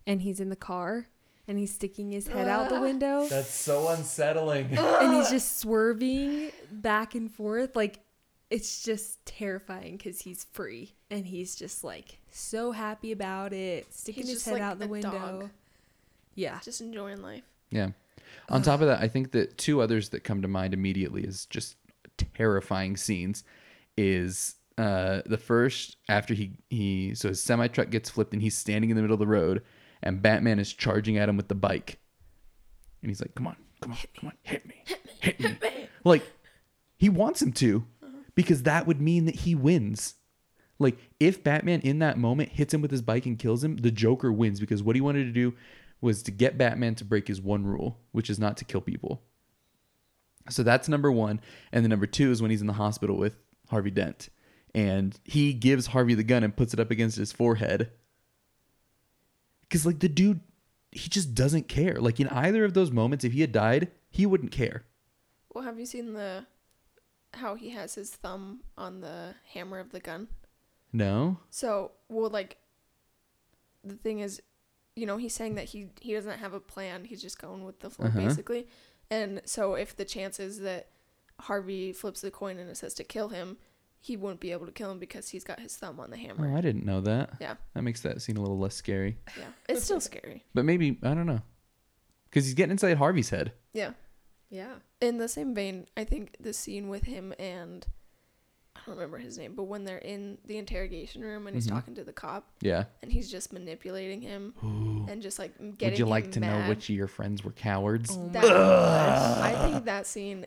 and he's in the car and he's sticking his head out the window That's so unsettling. and he's just swerving back and forth like it's just terrifying because he's free and he's just like so happy about it sticking He's his head like out the window dog. Yeah Just enjoying life. Yeah. On top of that, I think that two others that come to mind immediately is just terrifying scenes is uh the first after he he so his semi truck gets flipped and he's standing in the middle of the road and Batman is charging at him with the bike. And he's like, "Come on. Come on. Come on. Hit me. Hit me." Like he wants him to because that would mean that he wins. Like if Batman in that moment hits him with his bike and kills him, the Joker wins because what he wanted to do was to get Batman to break his one rule, which is not to kill people. So that's number 1, and then number 2 is when he's in the hospital with Harvey Dent and he gives Harvey the gun and puts it up against his forehead. Cuz like the dude he just doesn't care. Like in either of those moments if he had died, he wouldn't care. Well, have you seen the how he has his thumb on the hammer of the gun? No? So, well, like the thing is, you know, he's saying that he he doesn't have a plan. He's just going with the flow, Uh-huh. basically. And so, if the chances that Harvey flips the coin and it says to kill him, he wouldn't be able to kill him because he's got his thumb on the hammer. Oh. I didn't know that. Yeah, That makes that scene a little less scary. yeah. It's still scary. But maybe I don't know, because he's getting inside Harvey's head. Yeah. yeah In the same vein, I think the scene with him and don't remember his name, but when they're in the interrogation room and he's Mhm. talking to the cop Yeah. and he's just manipulating him Ooh. and just like getting Would you like him to know which of your friends were cowards? oh That, I think that scene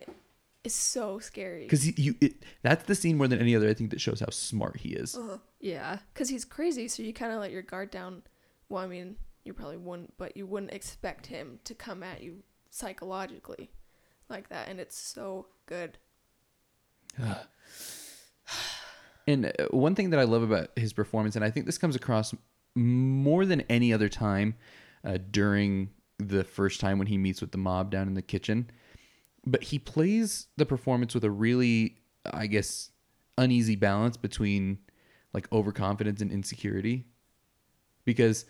is so scary. Because you, it, that's the scene more than any other. I think that shows how smart he is. Uh-huh. yeah Because he's crazy, so you kind of let your guard down. Well, I mean, you probably wouldn't, but you wouldn't expect him to come at you psychologically like that, and it's so good. And uh, one thing that I love about his performance, and I think this comes across more than any other time uh, during the first time when he meets with the mob down in the kitchen, but he plays the performance with a really, I guess, uneasy balance between like overconfidence and insecurity, because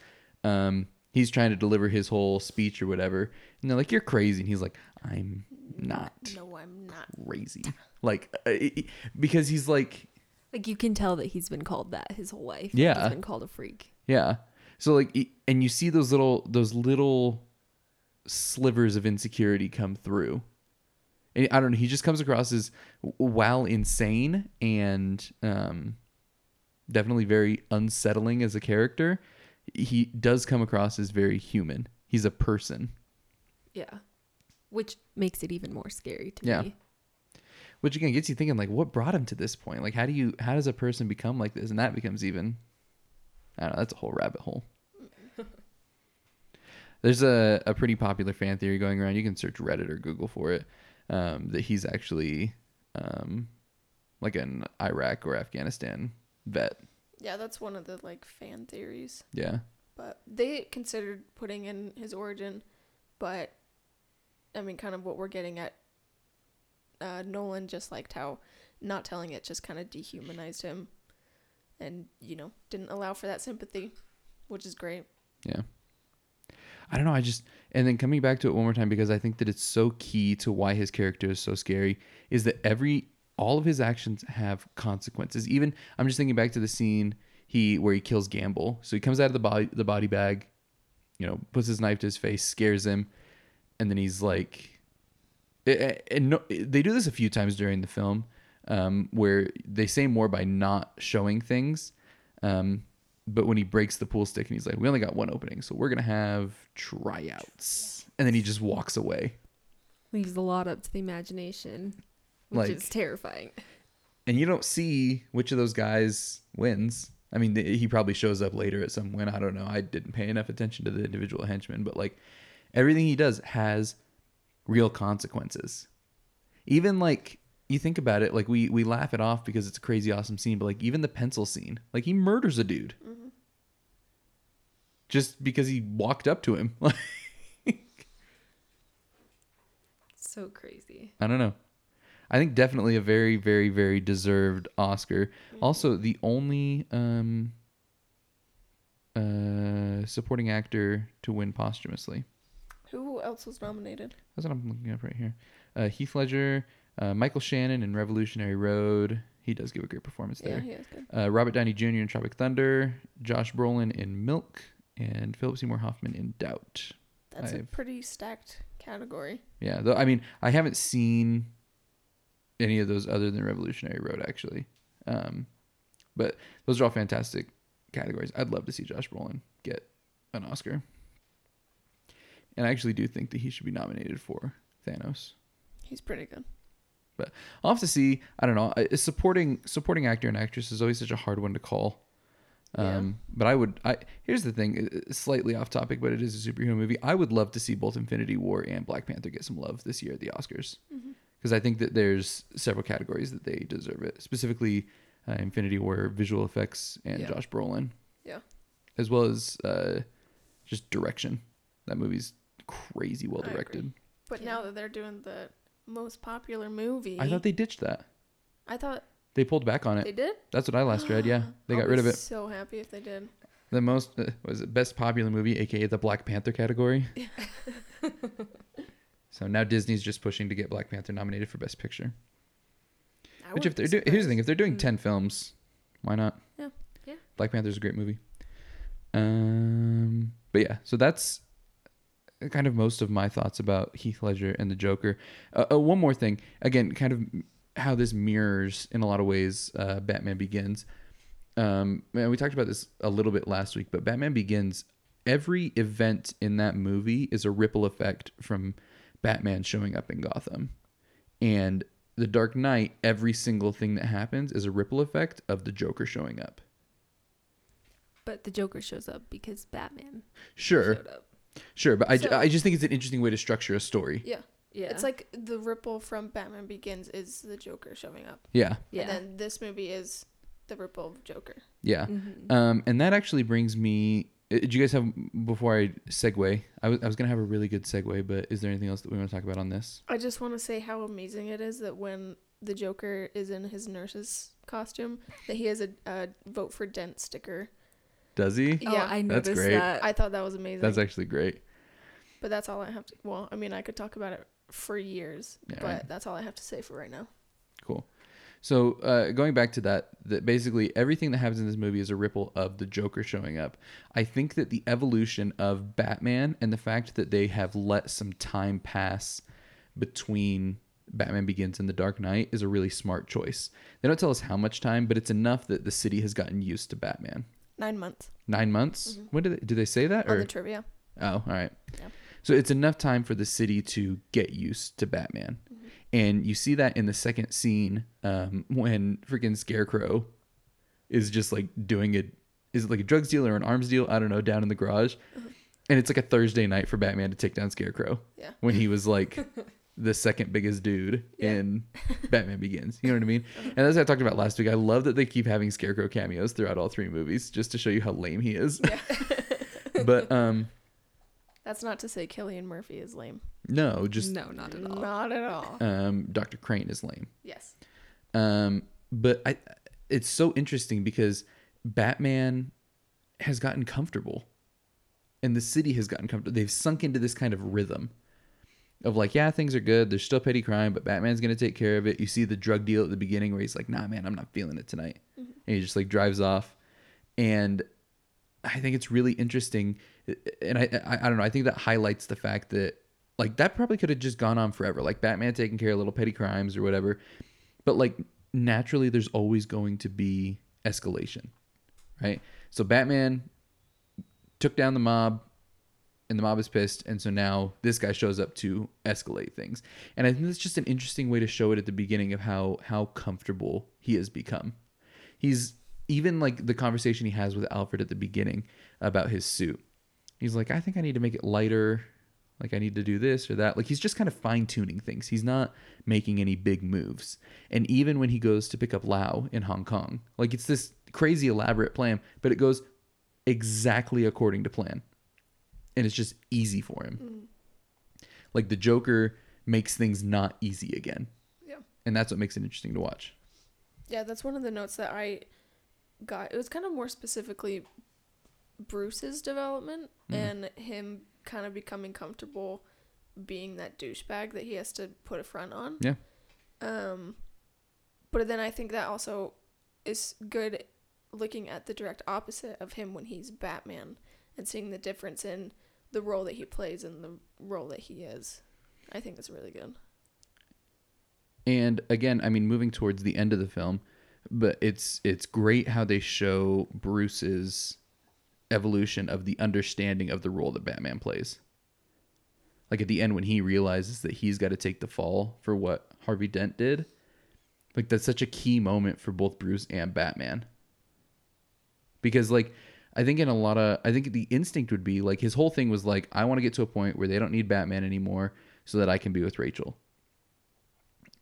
um, he's trying to deliver his whole speech or whatever, and they're like, "You're crazy," and he's like, "I'm not No, I'm not. crazy," like uh, it- because he's like Like you can tell that he's been called that his whole life. Yeah. He's been called a freak. Yeah. So like, and you see those little those little slivers of insecurity come through. And I don't know. He just comes across as while insane and um, definitely very unsettling as a character. He does come across as very human. He's a person, Yeah. Which makes it even more scary to Yeah. me. Which again gets you thinking like, what brought him to this point? Like, how do you how does a person become like this? And that becomes even. I don't know. That's a whole rabbit hole. There's a, a pretty popular fan theory going around. You can search Reddit or Google for it. Um, that he's actually um, like an Iraq or Afghanistan vet. Yeah, that's one of the like fan theories. Yeah. But they considered putting in his origin, but I mean, kind of what we're getting at. Uh, Nolan just liked how not telling it just kind of dehumanized him, and you know didn't allow for that sympathy, which is great. Yeah. I don't know. I just and then coming back to it one more time because I think that it's so key to why his character is so scary is that every all of his actions have consequences. Even I'm just thinking back to the scene he where he kills Gambol. So he comes out of the body the body bag, you know, puts his knife to his face, scares him, and then he's like, and no, they do this a few times during the film, um, where they say more by not showing things. Um, but when he breaks the pool stick and he's like, "We only got one opening, so we're gonna have tryouts," and then he just walks away. Leaves a lot up to the imagination, which Like- is terrifying. and you don't see which of those guys wins. I mean, he probably shows up later at some win. I don't know. I didn't pay enough attention to the individual henchmen, but like everything he does has real consequences. Even like you think about it, like we we laugh it off because it's a crazy awesome scene, but like even the pencil scene, like he murders a dude just because he walked up to him. Like, So crazy. I don't know. I think definitely a very, very, very deserved Oscar. Also, the only um, uh, supporting actor to win posthumously. Who else was nominated? That's what I'm looking up right here. Uh, Heath Ledger, uh, Michael Shannon in Revolutionary Road. He does give a great performance there. Yeah, he is good. Uh, Robert Downey Jr. in Tropic Thunder, Josh Brolin in Milk, and Philip Seymour Hoffman in Doubt. That's a I've- pretty stacked category. Yeah, though I mean, I haven't seen any of those other than Revolutionary Road actually. Um, but those are all fantastic categories. I'd love to see Josh Brolin get an Oscar. And I actually do think that he should be nominated for Thanos. He's pretty good. But I'll have to see. I don't know. A supporting supporting actor and actress is always such a hard one to call. Yeah. Um, but I would. I here's the thing. Slightly off topic, but it is a superhero movie. I would love to see both Infinity War and Black Panther get some love this year at the Oscars Mm-hmm. because I think that there's several categories that they deserve it. Specifically, uh, Infinity War visual effects and Yeah. Josh Brolin. Yeah. As well as uh, just direction. That movie's crazy well directed. But Yeah. now that they're doing the most popular movie, I thought they ditched that. I thought They pulled back on it. they did. That's what I last read. Yeah, they got rid of it. So happy if they did. The most uh, was it best popular movie, aka the Black Panther category. so now Disney's just pushing to get Black Panther nominated for Best Picture. I Which, if they're doing, here's the thing: if they're doing Mm. ten films, why not? Yeah. Yeah. Black Panther's a great movie. Um, but yeah, so that's kind of most of my thoughts about Heath Ledger and the Joker. Uh, uh, one more thing, again, kind of how this mirrors in a lot of ways uh, Batman Begins. Um, and we talked about this a little bit last week, but Batman Begins, every event in that movie is a ripple effect from Batman showing up in Gotham. And The Dark Knight, every single thing that happens is a ripple effect of the Joker showing up. But the Joker shows up because Batman Sure, showed up. Sure, but I, So- I just think it's an interesting way to structure a story. Yeah. Yeah. It's like the ripple from Batman Begins is the Joker showing up. Yeah, yeah. And then this movie is the ripple of Joker. yeah. Mhm. Um, and that actually brings me Uh, Did you guys have before I segue? I was I was gonna have a really good segue, but is there anything else that we want to talk about on this? I just want to say how amazing it is that when the Joker is in his nurse's costume, that he has a, a vote for Dent sticker. Does he? Oh, Yeah. I That's noticed great. that. I thought that was amazing. That's actually great. but that's all I have to. Well, I mean, I could talk about it for years, Yeah, but right. that's all I have to say for right now. Cool. So uh, going back to that, that basically everything that happens in this movie is a ripple of the Joker showing up. I think that the evolution of Batman and the fact that they have let some time pass between Batman Begins and The Dark Knight is a really smart choice. They don't tell us how much time, but it's enough that the city has gotten used to Batman. Nine months Nine months. Mhm. When did they, did they say that? on Or the trivia. Oh, all right. Yeah. So it's enough time for the city to get used to Batman. And you see that in the second scene um, when freaking Scarecrow is just like doing it. Is it like a drugs deal or an arms deal? I don't know, down in the garage. And it's like a Thursday night for Batman to take down Scarecrow Yeah. when he was like the second biggest dude Yeah. in Batman Begins. You know what I mean? And as I talked about last week, I love that they keep having Scarecrow cameos throughout all three movies just to show you how lame he is. Yeah. but um That's not to say Cillian Murphy is lame. no, just no, not at all. Not at all. um, Dr. Crane is lame. yes. Um, but I, it's so interesting because Batman has gotten comfortable, and the city has gotten comfortable. They've sunk into this kind of rhythm of like, yeah, things are good. There's still petty crime, but Batman's gonna take care of it. You see the drug deal at the beginning where he's like, nah, man, I'm not feeling it tonight, mm-hmm. and he just like drives off, and I think it's really interesting, eh, eh, and I, eh, I I don't know. I think that highlights the fact that like that probably could have just gone on forever, like Batman taking care of little petty crimes or whatever, but like naturally, there's always going to be escalation, right? So Batman took down the mob, and the mob is pissed, and so now this guy shows up to escalate things, and I think that's just an interesting way to show it at the beginning of how how comfortable he has become. He's even like the conversation he has with Alfred at the beginning about his suit. He's like, I think I need to make it lighter. Like I need to do this or that. Like he's just kind of fine tuning things. He's not making any big moves. And even when he goes to pick up Lau in Hong Kong, like it's this crazy elaborate plan, but it goes exactly according to plan. And it's just easy for him. Like the Joker makes things not easy again. Yeah. And that's what makes it interesting to watch. Yeah, that's one of the notes that I got. It was kind of more specifically Bruce's development Mhm. and him kind of becoming comfortable being that douchebag that he has to put a front on. Yeah. Um, but then I think that also is good looking at the direct opposite of him when he's Batman and seeing the difference in the role that he plays and the role that he is. I think that's really good. And again, I mean, moving towards the end of the film, but it's it's great how they show Bruce's evolution of the understanding of the role that Batman plays. Like at the end when he realizes that he's got to take the fall for what Harvey Dent did. Like that's such a key moment for both Bruce and Batman. Because like I think in a lot of I think the instinct would be like his whole thing was like I want to get to a point where they don't need Batman anymore so that I can be with Rachel.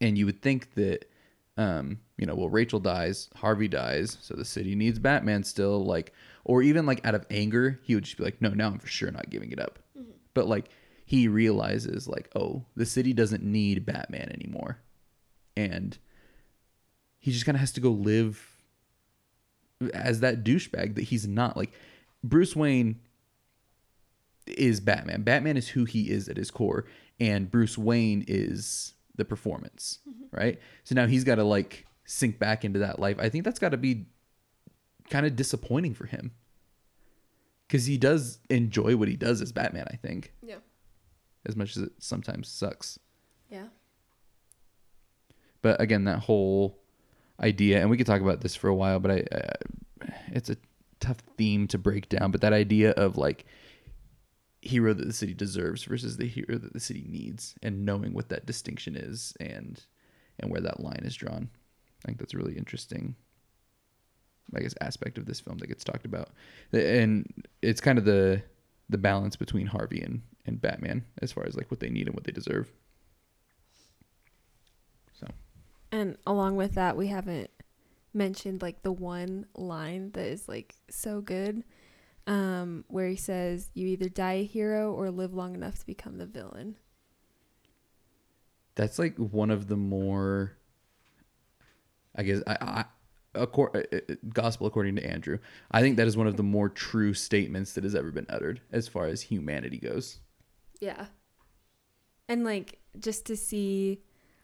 And you would think that um you know well rachel dies harvey dies so the city needs batman still like or even like out of anger he would just be like no now i'm for sure not giving it up. But like he realizes like oh the city doesn't need batman anymore. And he just kind of has to go live as that douchebag that he's not. Like bruce wayne is batman. Batman is who he is at his core and bruce wayne is the performance mm-hmm. right? So now he's got to like sink back into that life. I think that's got to be kind of disappointing for him. Because he does enjoy what he does as batman i think. Yeah. as much as it sometimes sucks. Yeah. but again that whole idea and we could talk about this for a while but i uh, it's a tough theme to break down but that idea of like hero that the city deserves versus the hero that the city needs and knowing what that distinction is and and where that line is drawn. I think that's a really interesting i guess aspect of this film that gets talked about. And it's kind of the the balance between harvey and and batman as far as like what they need and what they deserve And along with that, we haven't mentioned like the one line that is like so good. um, where he says, "You either die a hero or live long enough to become the villain." That's like one of the more, I guess, I, I accor- uh, uh, gospel according to Andrew. I think that is one of the more true statements that has ever been uttered as far as humanity goes. Yeah. And like just to see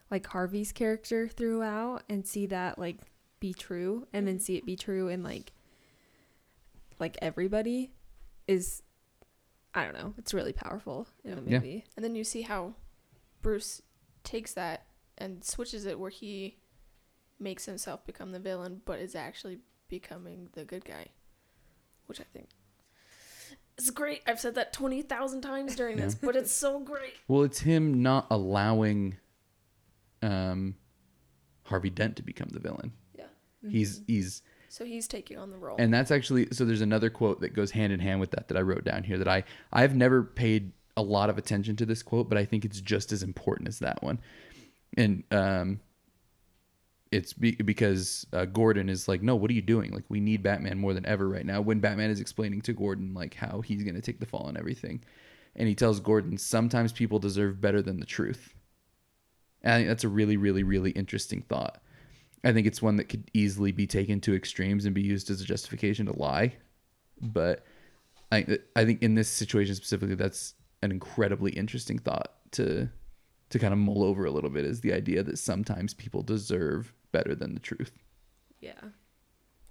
like Harvey's character throughout and see that like be true and then see it be true in like like everybody is I don't know, it's really powerful in the Yeah. And then you see how Bruce takes that and switches it where he makes himself become the villain, but is actually becoming the good guy, which I think is great. I've said that 20,000 times during this, but it's so great. Well, it's him not allowing um, Harvey Dent to become the villain. Yeah. He's he's So he's taking on the role. and that's actually so there's another quote that goes hand in hand with that that I wrote down here that I I've never paid a lot of attention to this quote, but I think it's just as important as that one. And um it's be, because uh, Gordon is like, no, what are you doing? Like, we need Batman more than ever right now. When Batman is explaining to Gordon like how he's going to take the fall and everything, and he tells Gordon, sometimes people deserve better than the truth. And I think that's a really, really, really interesting thought. I think it's one that could easily be taken to extremes and be used as a justification to lie. But I, I think in this situation specifically, that's an incredibly interesting thought to to kind of mull over a little bit is the idea that sometimes people deserve better than the truth. Yeah.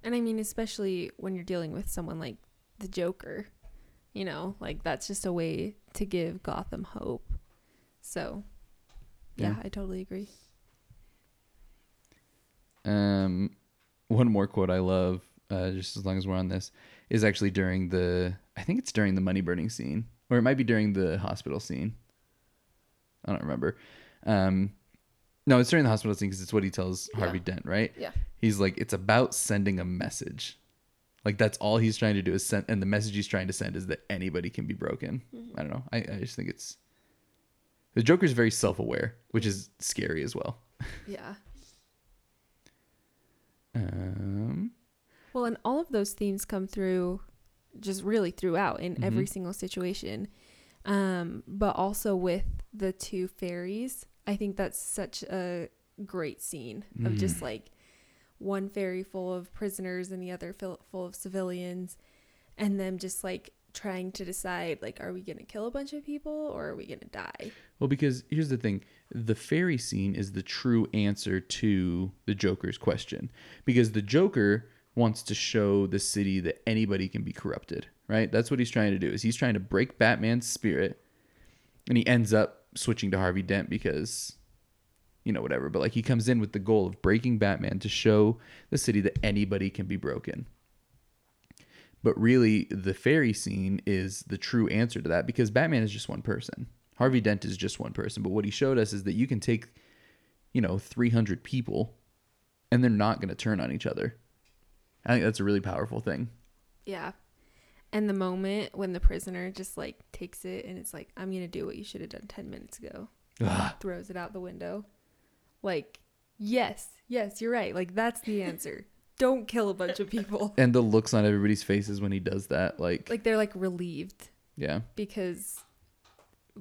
And I mean especially when you're dealing with someone like the Joker, you know, like that's just a way to give Gotham hope. So, yeah, Yeah. I totally agree. Um, one more quote I love, uh, just as long as we're on this, is actually during the I think it's during the money burning scene, or it might be during the hospital scene. I don't remember. Um, no, it's during the hospital scene because it's what he tells Harvey Yeah. Dent, right? Yeah. He's like, it's about sending a message. Like that's all he's trying to do is send, and the message he's trying to send is that anybody can be broken. I don't know. I, I just think it's the Joker's very self aware, which is scary as well. Yeah. Um, Well, and all of those themes come through just really throughout in every Mhm. single situation. Um, but also with the two ferries, I think that's such a great scene of Mm. just like one ferry full of prisoners and the other full of civilians, and them just like trying to decide like, are we gonna kill a bunch of people or are we gonna die? Well, because here's the thing the ferry scene is the true answer to the Joker's question. Because the Joker wants to show the city that anybody can be corrupted, right? That's what he's trying to do. Is he's trying to break Batman's spirit and he ends up switching to Harvey Dent because you know whatever, but like he comes in with the goal of breaking Batman to show the city that anybody can be broken. But really, the ferry scene is the true answer to that because Batman is just one person. Harvey Dent is just one person. But what he showed us is that you can take, you know, 300 people and they're not going to turn on each other. I think that's a really powerful thing. Yeah. And the moment when the prisoner just like takes it and it's like, I'm gonna do what you should have done ten minutes ago. Throws it out the window. Like, yes, yes, you're right. Like that's the answer. Don't kill a bunch of people. And the looks on everybody's faces when he does that, like, Like they're like relieved yeah. because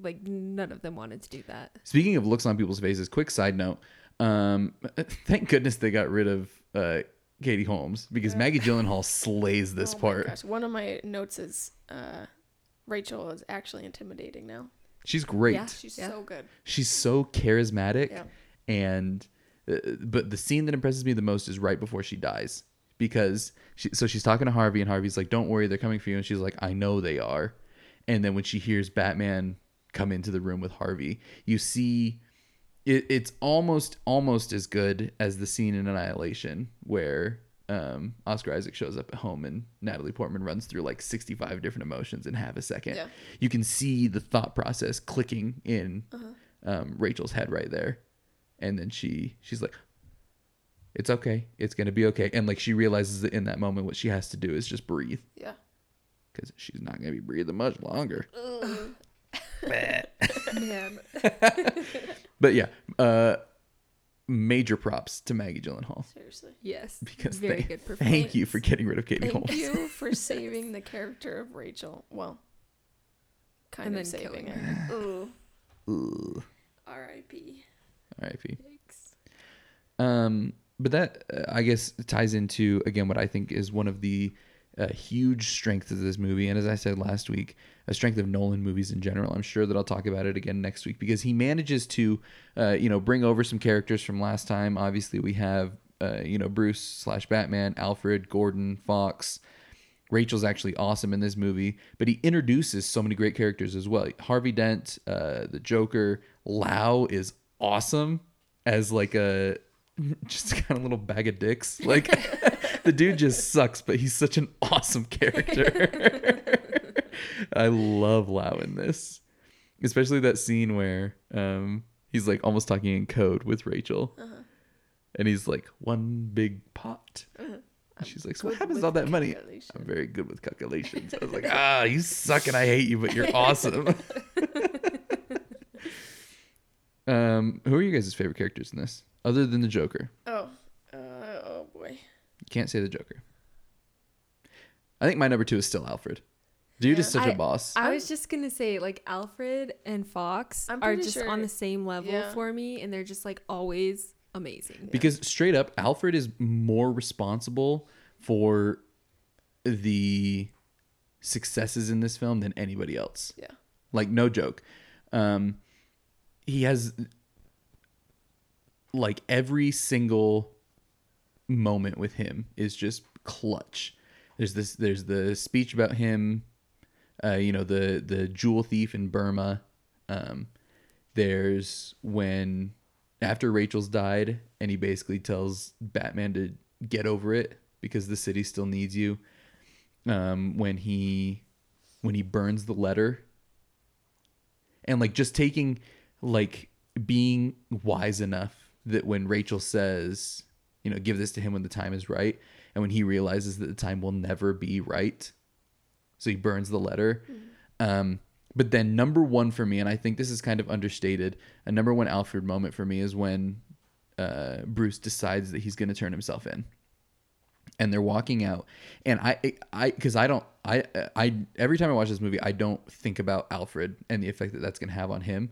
like none of them wanted to do that. Speaking of looks on people's faces, quick side note. Um, thank goodness they got rid of uh, Katie Holmes because Maggie Gyllenhaal slays this Oh my part. gosh, One of my notes is uh, Rachel is actually intimidating now. She's great. Yeah. She's Yeah. so good. She's so charismatic, Yeah. and but the scene that impresses me the most is right before she dies because she, so she's talking to Harvey and Harvey's like, "Don't worry, they're coming for you," and she's like, "I know they are," and then when she hears Batman come into the room with Harvey, you see. It, it's almost almost as good as the scene in Annihilation where um, Oscar Isaac shows up at home and Natalie Portman runs through like 65 different emotions in half a second. Yeah. You can see the thought process clicking in Uh-huh. um, Rachel's head right there, and then she she's like, "It's okay, it's gonna be okay," and like she realizes that in that moment, what she has to do is just breathe Yeah. because she's not gonna be breathing much longer. Man. But yeah, uh, major props to Maggie Gyllenhaal Seriously. yes because Yes. Very they- good performance. thank you for getting rid of Katie Holmes. Thank Holmes. you for saving the character of Rachel. Well, kind And of then saving killing her. Ooh. Ugh. R.I.P. R.I.P. Um, but that uh, I guess ties into again what I think is one of the uh, huge strengths of this movie, and as I said last week, a strength of Nolan movies in general. I'm sure that I'll talk about it again next week because he manages to, uh, you know, bring over some characters from last time. Obviously, we have, uh, you know, Bruce slash Batman, Alfred, Gordon, Fox. Rachel's actually awesome in this movie, but he introduces so many great characters as well. Harvey Dent, uh, the Joker, Lau is awesome as like a just kind of little bag of dicks. Like the dude just sucks, but he's such an awesome character. I love Lau in this, especially that scene where um, he's like almost talking in code with Rachel, Uh-huh. and he's like one big pot. Uh-huh. She's like, "So what happens to all that money?" I'm very good with calculations. I was like, "Ah, you suck and I hate you, but you're awesome." Um, who are you guys' favorite characters in this, other than the Joker? Oh. Uh, oh boy. You can't say the Joker. I think my number two is still Alfred. Dude is Yeah. such a I- boss. I was just gonna say like Alfred and Fox are just sure- on the same level yeah. for me, and they're just like always amazing. because straight up alfred is more responsible for the successes in this film than anybody else Yeah. like no joke um he has like every single moment with him is just clutch there's this there's the speech about him uh you know the the jewel thief in burma um there's when after Rachel's died and he basically tells Batman to get over it because the city still needs you. Um, when he when he burns the letter and like just taking like being wise enough that when Rachel says, you know, give this to him when the time is right, and when he realizes that the time will never be right, so he burns the letter. Um, but then number one for me, and I think this is kind of understated, a number one Alfred moment for me is when uh, Bruce decides that he's going to turn himself in, and they're walking out, and I, I, because I don't, I, I, every time I watch this movie, I don't think about Alfred and the effect that that's going to have on him,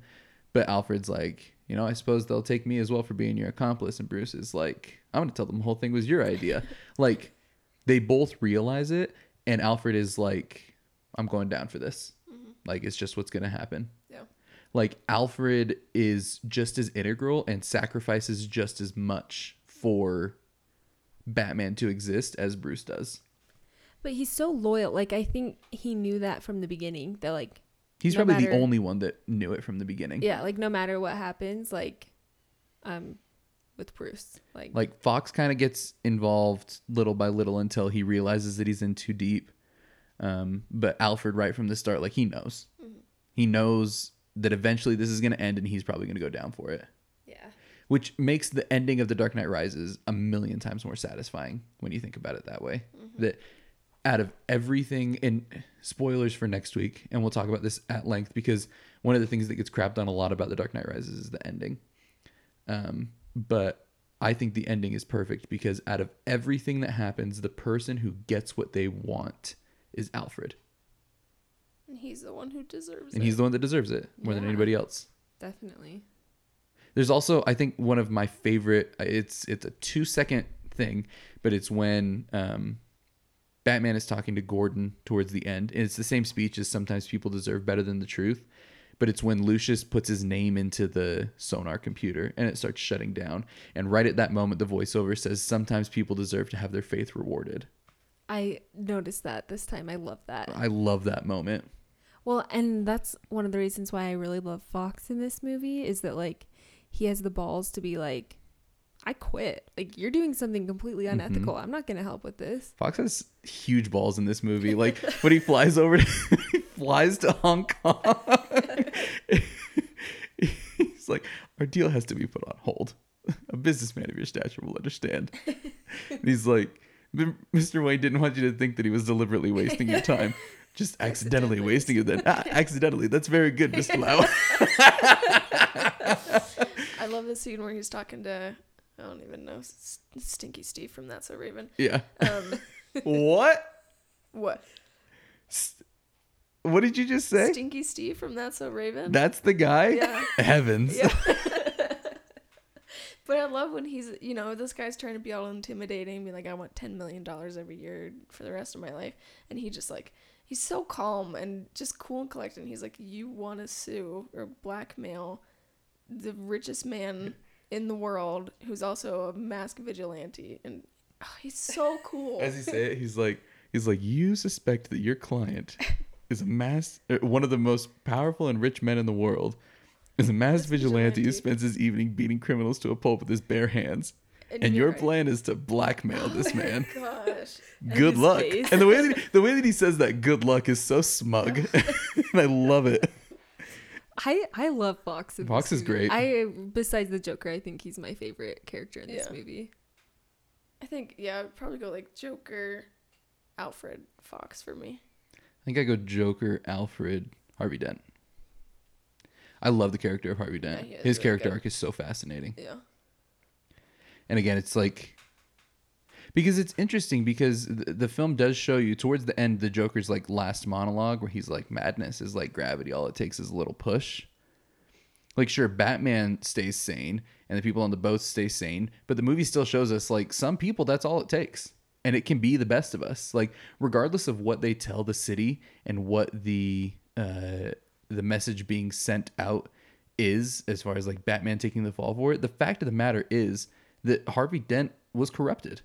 but Alfred's like, you know, I suppose they'll take me as well for being your accomplice, and Bruce is like, I'm going to tell them the whole thing was your idea, like, they both realize it, and Alfred is like, I'm going down for this. Mm-hmm. Like it's just what's gonna happen. Yeah. Like Alfred is just as integral and sacrifices just as much for Batman to exist as Bruce does. But he's so loyal. Like I think he knew that from the beginning. That like He's No probably the only one that knew it from the beginning. yeah, like no matter what happens, like um with Bruce. Like, Like Fox kind of gets involved little by little until he realizes that he's in too deep. Um, but Alfred, right from the start, like he knows, he knows that eventually this is going to end, and he's probably going to go down for it. yeah. which makes the ending of the dark knight rises a million times more satisfying when you think about it that way that out of everything and spoilers for next week and we'll talk about this at length because one of the things that gets crapped on a lot about the dark knight rises is the ending um, but i think the ending is perfect because out of everything that happens the person who gets what they want is alfred And he's the one who deserves it. and he's the one that deserves it more than anybody else Definitely. There's also, I think, one of my favorite. It's it's a two second thing, but it's when um, Batman is talking to Gordon towards the end, and it's the same speech as "Sometimes people deserve better than the truth," but it's when Lucius puts his name into the sonar computer and it starts shutting down, and right at that moment, the voiceover says, "Sometimes people deserve to have their faith rewarded." I noticed that this time. I love that. I love that moment. Well, and that's one of the reasons why I really love Fox in this movie is that like he has the balls to be like, I quit. Like you're doing something completely Mm-hmm. unethical. I'm not gonna help with this. Fox has huge balls in this movie. Like when he flies over, to, he flies to Hong Kong. He's like, our deal has to be put on hold. A businessman of your stature will understand. And he's like, Mr. Wayne didn't want you to think that he was deliberately wasting your time. Just accidentally, Accidentally wasting it then. Ah, accidentally. That's very good, Mr. Lau. I love the scene where he's talking to I don't even know S- Stinky Steve from That's So Raven. Yeah. Um, what? what? What did you just say? Stinky Steve from That's So Raven. That's the guy? yeah. Heavens. Yeah. but I love when he's, you know, this guy's trying to be all intimidating, be like, I want $10 million every year for the rest of my life. And he just, like, he's so calm and just cool and collected. And he's like, You want to sue or blackmail the richest man in the world who's also a mask vigilante. And oh, he's so cool. As he say it, he's like, he's like, you suspect that your client is a mass, uh, one of the most powerful and rich men in the world, is a mass Mass vigilante who spends his evening beating criminals to a pulp with his bare hands. And you're your right. plan is to blackmail this man. Gosh. good luck. face. And the way that he, the way that he says that good luck is so smug, and I love it. I I love Fox. in Fox this is movie. great. I besides the Joker, I think he's my favorite character in this Yeah. movie. I think, yeah, I'd probably go like Joker, Alfred, Fox for me. I think I go Joker, Alfred, Harvey Dent. I love the character of Harvey Dent. Yeah, His really character good. arc is so fascinating. Yeah. And again, it's like because it's interesting because the, the film does show you towards the end the Joker's like last monologue where he's like madness is like gravity all it takes is a little push. Like sure Batman stays sane and the people on the boats stay sane, but the movie still shows us like some people that's all it takes. And it can be the best of us. Like regardless of what they tell the city and what the uh the message being sent out is as far as like Batman taking the fall for it, the fact of the matter is that Harvey Dent was corrupted.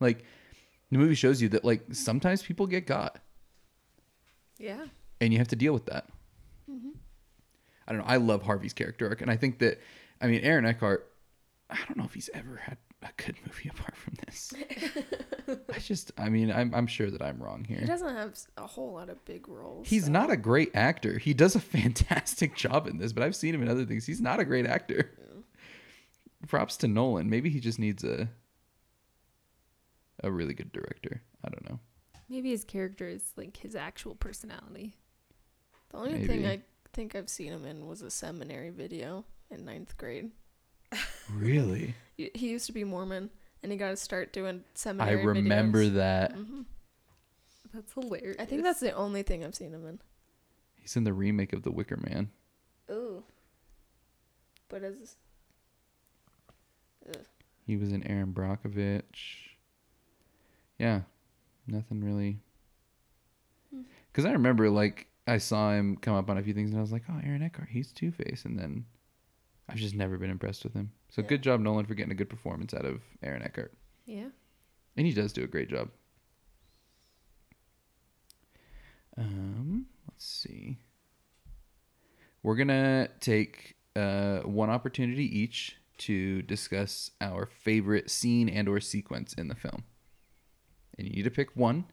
Like the movie shows you that like sometimes people get got Yeah. and you have to deal with that. Mm-hmm. I don't know. I love Harvey's character arc, and I think that, I mean, Aaron Eckhart. I don't know if he's ever had a good movie apart from this. I just, I mean, I'm, I'm sure that I'm wrong here. He doesn't have a whole lot of big roles. He's so- not a great actor. He does a fantastic job in this, but I've seen him in other things. He's not a great actor. Mm. Props to Nolan. Maybe he just needs a a really good director. I don't know. Maybe his character is like his actual personality. The only thing I think I've seen him in was a seminary video in ninth grade. Really? He he used to be Mormon, and he got to start doing seminary. I seminary. remember that. hmm That's hilarious. I think that's the only thing I've seen him in. He's in the remake of The Wicker Man. Ooh. But as Ugh. He was in Erin Brockovich. Yeah, nothing really. Hmm. Because I remember, like, I saw him come up on a few things, and I was like, "Oh, Aaron Eckhart, he's Two Face," and then I've just never been impressed with him. So Yeah. good job, Nolan, for getting a good performance out of Aaron Eckhart, yeah. and he does do a great job. Um, let's see. We're gonna take uh, one opportunity each to discuss our favorite scene and or sequence in the film. And you need to pick one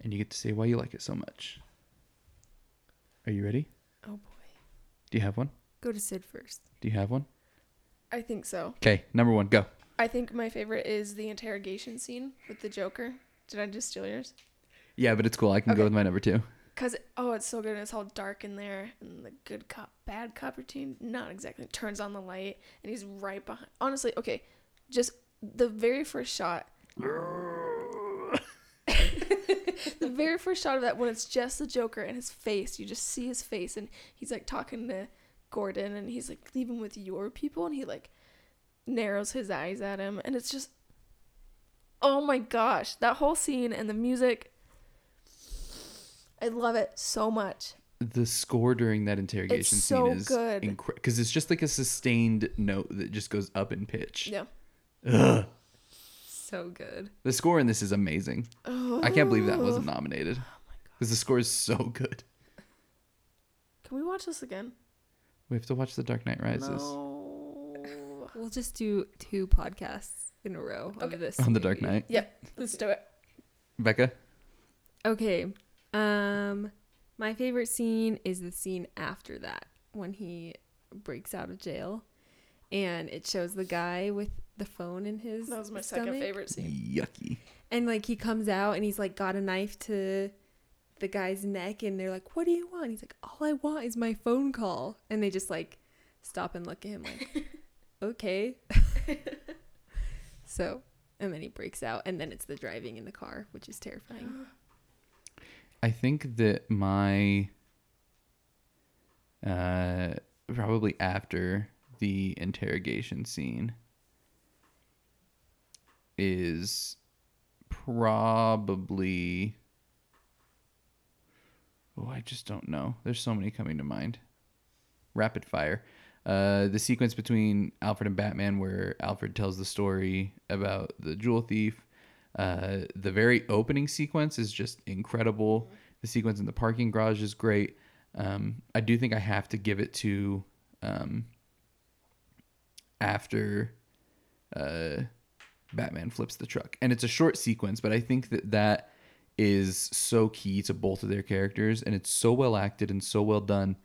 and you get to say why you like it so much. Are you ready? oh boy, Do you have one? Go to Sid first. Do you have one? I think so. Okay, number 1, go. I think my favorite is the interrogation scene with the Joker. Did I just steal yours? Yeah, but it's cool. I can go with my number 2. Cause oh, it's so good. and It's all dark in there, and the good cop, bad cop routine. Not exactly. Turns on the light, and he's right behind. Honestly, okay, just the very first shot. The very first shot of that when it's just the Joker and his face, you just see his face, and he's like talking to Gordon, and he's like leaving with your people, and he like narrows his eyes at him, and it's just, oh my gosh, that whole scene and the music. I love it so much. The score during that interrogation so scene is good. because it's just like a sustained note that just goes up in pitch. Yeah. Ugh. So good. The score in this is amazing. I can't believe that wasn't Oh nominated. Because the score is so good. Can we watch this again? We have to watch The Dark Knight Rises No. We'll just do two podcasts in a row Okay. of this. on The Dark. Knight. Yep. Let's do it. Becca? Okay. Um my favorite scene is the scene after that when he breaks out of jail and it shows the guy with the phone in his That was my second favorite scene. Yucky. And like he comes out and he's like got a knife to the guy's neck and they're like, "What do you want?" He's like, "All I want is my phone call." And they just like stop and look at him like, okay. so, and then he breaks out, and then it's the driving in the car, which is terrifying. I think that my uh probably after the interrogation scene is probably Oh, I just don't know. There's so many coming to mind. Rapid fire. Uh, the sequence between Alfred and Batman, where Alfred tells the story about the jewel thief. Uh, the very opening sequence is just incredible. The sequence in the parking garage is great. Um, I do think I have to give it to um, after uh, Batman flips the truck, and it's a short sequence, but I think that that is so key to both of their characters, and it's so well acted and so well done.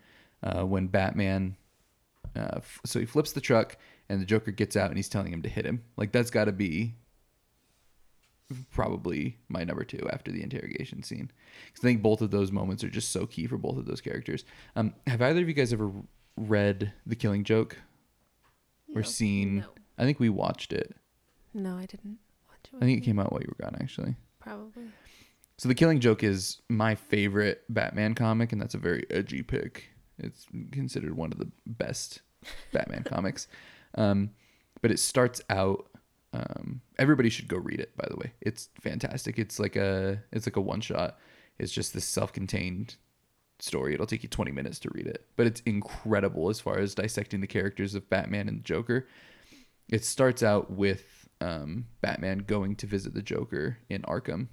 Uh, when Batman, uh, f- so he flips the truck, and the Joker gets out, and he's telling him to hit him. Like that's got to be probably my number two after the interrogation scene. Because I think both of those moments are just so key for both of those characters. Um, have either of you guys ever read The Killing Joke or No. seen? No. I think we watched it. No, I didn't watch it. I think it came out while you were gone, actually. Probably. So The Killing Joke is my favorite Batman comic, and that's a very edgy pick. It's considered one of the best Batman comics. Um, but it starts out. Um, everybody should go read it. By the way, it's fantastic. It's like a it's like a one shot. It's just this self contained story. It'll take you 20 minutes to read it, but it's incredible as far as dissecting the characters of Batman and Joker. It starts out with um, Batman going to visit the Joker in Arkham,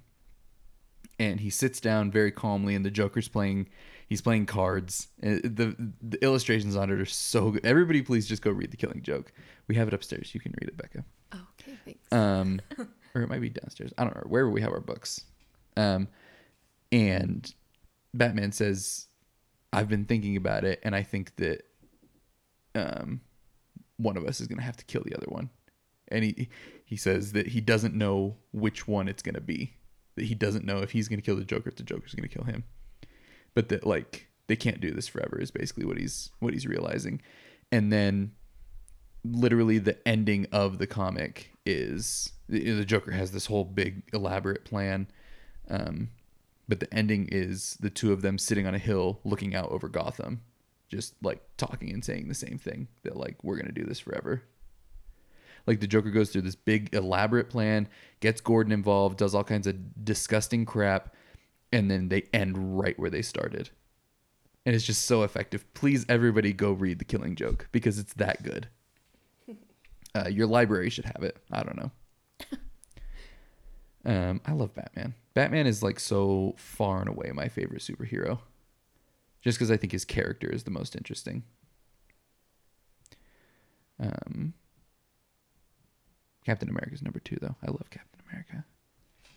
and he sits down very calmly, and the Joker's playing. He's playing cards. Uh, The the illustrations on it are so good. Everybody, please just go read The Killing Joke. We have it upstairs. You can read it, Becca. Oh, okay, thanks. Um, or it might be downstairs. I don't know wherever we have our books. Um, and Batman says, "I've been thinking about it, and I think that um, one of us is gonna have to kill the other one." And he he says that he doesn't know which one it's gonna be. That he doesn't know if he's gonna kill the Joker, if the Joker's gonna kill him. But that like they can't do this forever is basically what he's what he's realizing. And then literally the ending of the comic is the, Joker has this whole big elaborate plan, um, but the ending is the two of them sitting on a hill looking out over Gotham, just like talking and saying the same thing that like we're gonna do this forever. Like the Joker goes through this big elaborate plan, gets Gordon involved, does all kinds of disgusting crap, and then they end right where they started. And it's just so effective. Please, everybody, go read The Killing Joke because it's that good. Uh, your library should have it. I don't know. um, I love Batman. Batman is like so far and away my favorite superhero, just because I think his character is the most interesting. Um, Captain America's number two, though. I love Captain America.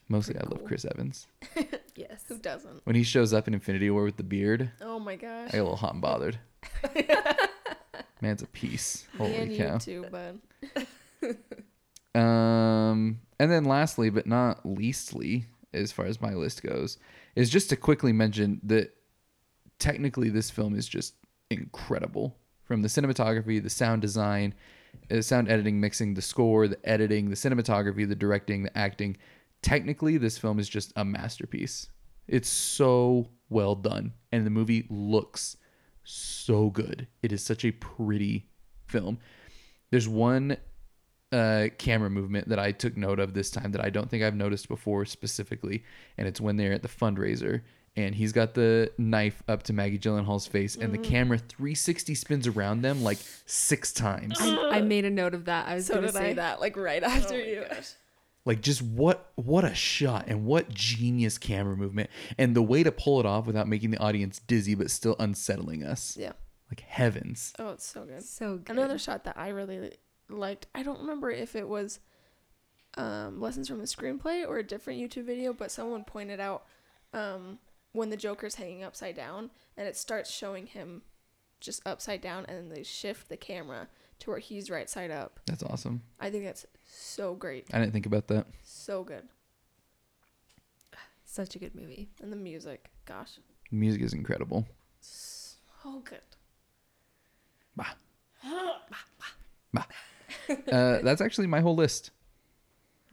Mostly, Pretty I love cool. Chris Evans. yes. Who doesn't? When he shows up in Infinity War with the beard, Oh my gosh. I get a little hot and bothered. Man's a piece. Me Holy and cow. you too, but Um, and then lastly, but not leastly, as far as my list goes, is just to quickly mention that technically this film is just incredible from the cinematography, the sound design, sound editing, mixing, the score, the editing, the cinematography, the directing, the acting. Technically, this film is just a masterpiece. It's so well done, and the movie looks so good. It is such a pretty film. There's one uh, camera movement that I took note of this time that I don't think I've noticed before specifically, and it's when they're at the fundraiser and he's got the knife up to Maggie Gyllenhaal's face, and the camera 360 spins around them like six times. I, I made a note of that. I was So gonna did say I. that like right oh after my you. gosh. Like just what what a shot and what genius camera movement and the way to pull it off without making the audience dizzy but still unsettling us. Yeah. Like heavens. Oh, it's so good. So good. Another shot that I really liked. I don't remember if it was um, lessons from the screenplay or a different YouTube video, but someone pointed out um, when the Joker's hanging upside down and it starts showing him just upside down, and then they shift the camera to where he's right side up. That's awesome. I think that's so great, I didn't think about that. so good, Such a good movie. and the music, gosh, The music is incredible. so good. Bah. Uh, that's actually my whole list.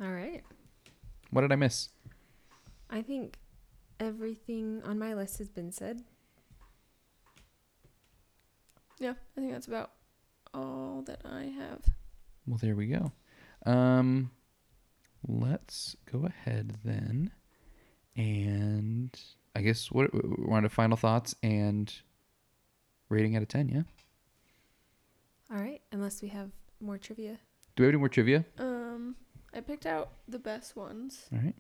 All right. What did I miss? I think everything on my list has been said. Yeah, I think that's about all that I have. Well, there we go. Um, let's go ahead then, and I guess what we're on to final thoughts and rating out of ten. Yeah. All right. Unless we have more trivia. Do we have any more trivia? Um, I picked out the best ones. All right.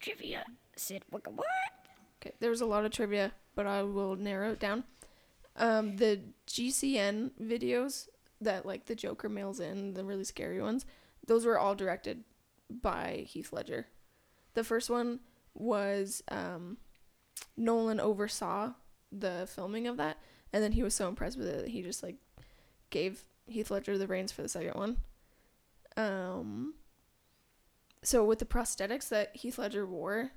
Trivia. Sid, what? Okay, there was a lot of trivia, but I will narrow it down. Um, the GCN videos that like the Joker mails in, the really scary ones, those were all directed by Heath Ledger. The first one was um, Nolan oversaw the filming of that, and then he was so impressed with it that he just like gave Heath Ledger the reins for the second one. Um, so with the prosthetics that Heath Ledger wore,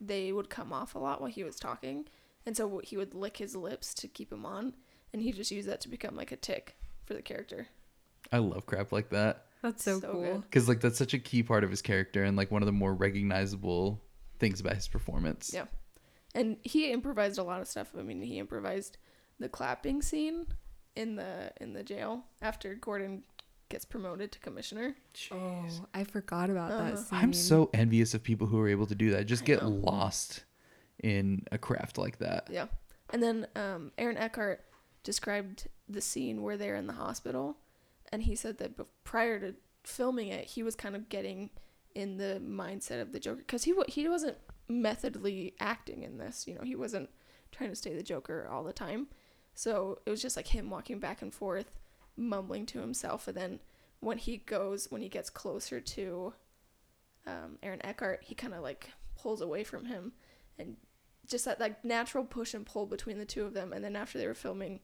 they would come off a lot while he was talking, and so he would lick his lips to keep them on, and he just used that to become like a tick for the character. I love crap like that That's so, So cool. because like that's such a key part of his character and like one of the more recognizable things about his performance. Yeah. And he improvised a lot of stuff. I mean, he improvised the clapping scene in the in the jail after Gordon gets promoted to commissioner. Oh, I forgot about that Uh-huh. scene. I'm so envious of people who are able to do that. Just get lost in a craft like that. Yeah. And then um, Aaron Eckhart described the scene where they're in the hospital, and he said that bef- prior to filming it, he was kind of getting in the mindset of the Joker because he wa- he wasn't methodly acting in this. You know, he wasn't trying to stay the Joker all the time. So it was just like him walking back and forth, mumbling to himself, and then when he goes, when he gets closer to um, Aaron Eckhart, he kind of like pulls away from him and just that like natural push and pull between the two of them. And then after they were filming,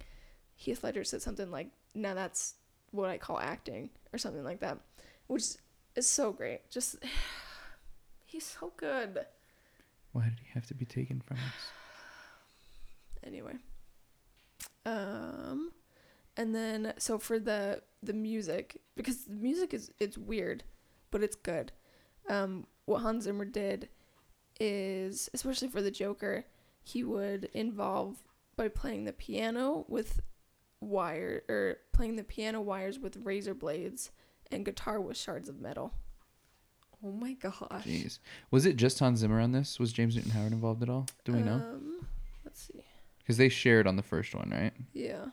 Heath Ledger said something like, "Now that's what I call acting," or something like that, which is so great. Just he's so good. Why did he have to be taken from us? Anyway, um, and then so for the the music because the music is it's weird, but it's good. Um, what Hans Zimmer did is especially for the Joker, he would involve by playing the piano with wire or playing the piano wires with razor blades and guitar with shards of metal. Oh my gosh. Jeez. Was it just Hans Zimmer on this? Was James Newton Howard involved at all? Do we know? Um, let's see. Because they shared on the first one, right? Yeah.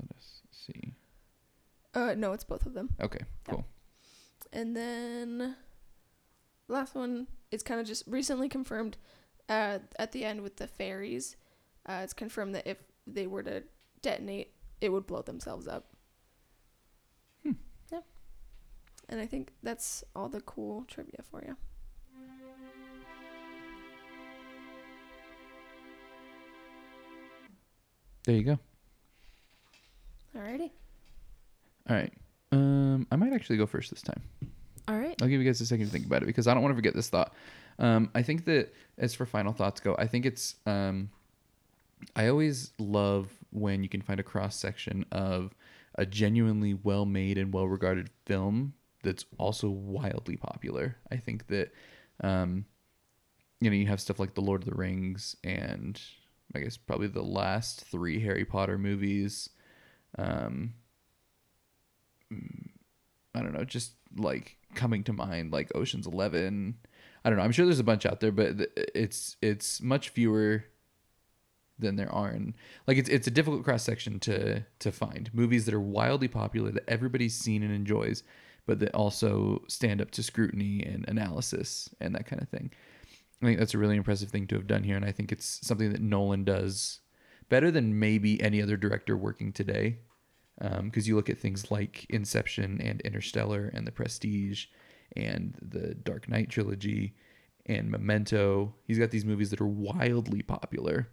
Let us see. Uh, no, it's both of them. Okay, Yeah. cool. And then last one is kind of just recently confirmed uh, at the end with the ferries. Uh, it's confirmed that if they were to detonate, it would blow themselves up. Hmm. Yeah. And I think that's all the cool trivia for you. There you go. Alrighty. All right. Um, I might actually go first this time. All right. I'll give you guys a second to think about it because I don't want to forget this thought. Um, I think that as for final thoughts go, I think it's um, I always love when you can find a cross section of a genuinely well made and well regarded film that's also wildly popular. I think that um, you know you have stuff like The Lord of the Rings and I guess probably the last three Harry Potter movies. Um, mm, I don't know, just like coming to mind, like Ocean's Eleven. I don't know. I'm sure there's a bunch out there, but it's it's much fewer than there are, and like it's it's a difficult cross section to to find movies that are wildly popular that everybody's seen and enjoys, but that also stand up to scrutiny and analysis and that kind of thing. I think that's a really impressive thing to have done here, and I think it's something that Nolan does better than maybe any other director working today because you look at things like Inception and Interstellar and The Prestige and the Dark Knight trilogy and Memento. He's got these movies that are wildly popular,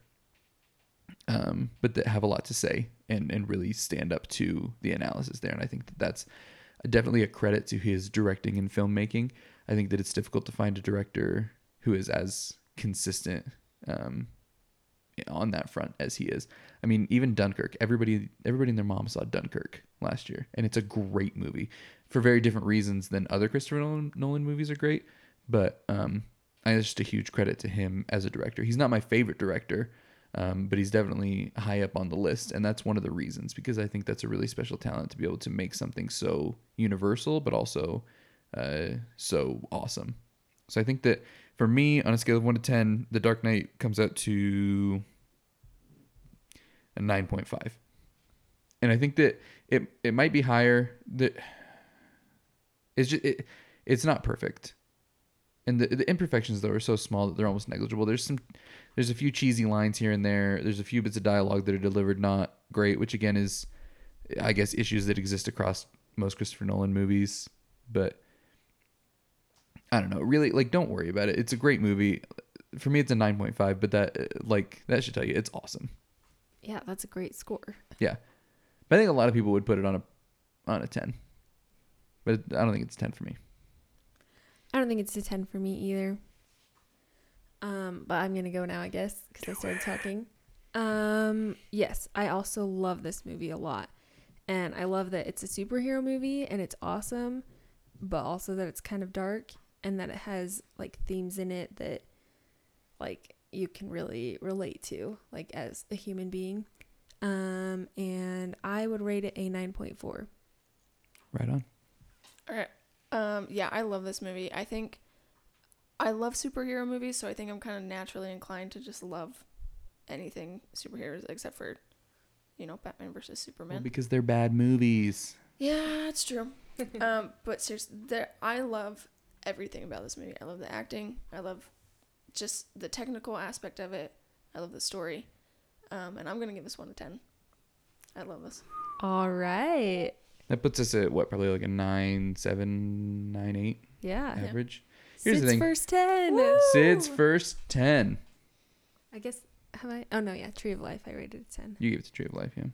um, but that have a lot to say and, and really stand up to the analysis there. And I think that that's definitely a credit to his directing and filmmaking. I think that it's difficult to find a director who is as consistent um, on that front as he is. I mean, even Dunkirk. Everybody, everybody and their mom saw Dunkirk last year, and it's a great movie for very different reasons than other Christopher Nolan, Nolan movies are great. But um, I just a huge credit to him as a director. He's not my favorite director, um, but he's definitely high up on the list, and that's one of the reasons because I think that's a really special talent to be able to make something so universal, but also uh, so awesome. So I think that for me, on a scale of one to ten, The Dark Knight comes out to a nine point five, and I think that it it might be higher. That it's just it, it's not perfect, and the the imperfections though are so small that they're almost negligible. There's some there's a few cheesy lines here and there. There's a few bits of dialogue that are delivered not great, which again is I guess issues that exist across most Christopher Nolan movies, but I don't know. Really, like, don't worry about it. It's a great movie. For me, it's a nine point five, but that, uh, like, that should tell you it's awesome. Yeah, that's a great score. Yeah, but I think a lot of people would put it on a, on a ten, but I don't think it's ten for me. I don't think it's a 10 for me either. Um, but I'm going to go now, I guess, because I started talking. Um, yes, I also love this movie a lot. And I love that it's a superhero movie and it's awesome, but also that it's kind of dark and that it has like themes in it that like you can really relate to like as a human being. Um, and I would rate it a 9.4. Right on. All right. Um, yeah, I love this movie. I think I love superhero movies, so I think I'm kind of naturally inclined to just love anything superheroes except for, you know, Batman versus Superman. Well, because they're bad movies. Yeah, it's true. um, but seriously, there I love everything about this movie. I love the acting. I love just the technical aspect of it. I love the story. Um, and I'm gonna give this one a ten. I love this. All right. That puts us at what, probably like a nine, seven, nine, eight Yeah. average. Here's Sid's the thing. first 10. Sid's first ten. I guess have I? Oh no, yeah, Tree of Life. I rated it ten. You gave it to Tree of Life, yeah.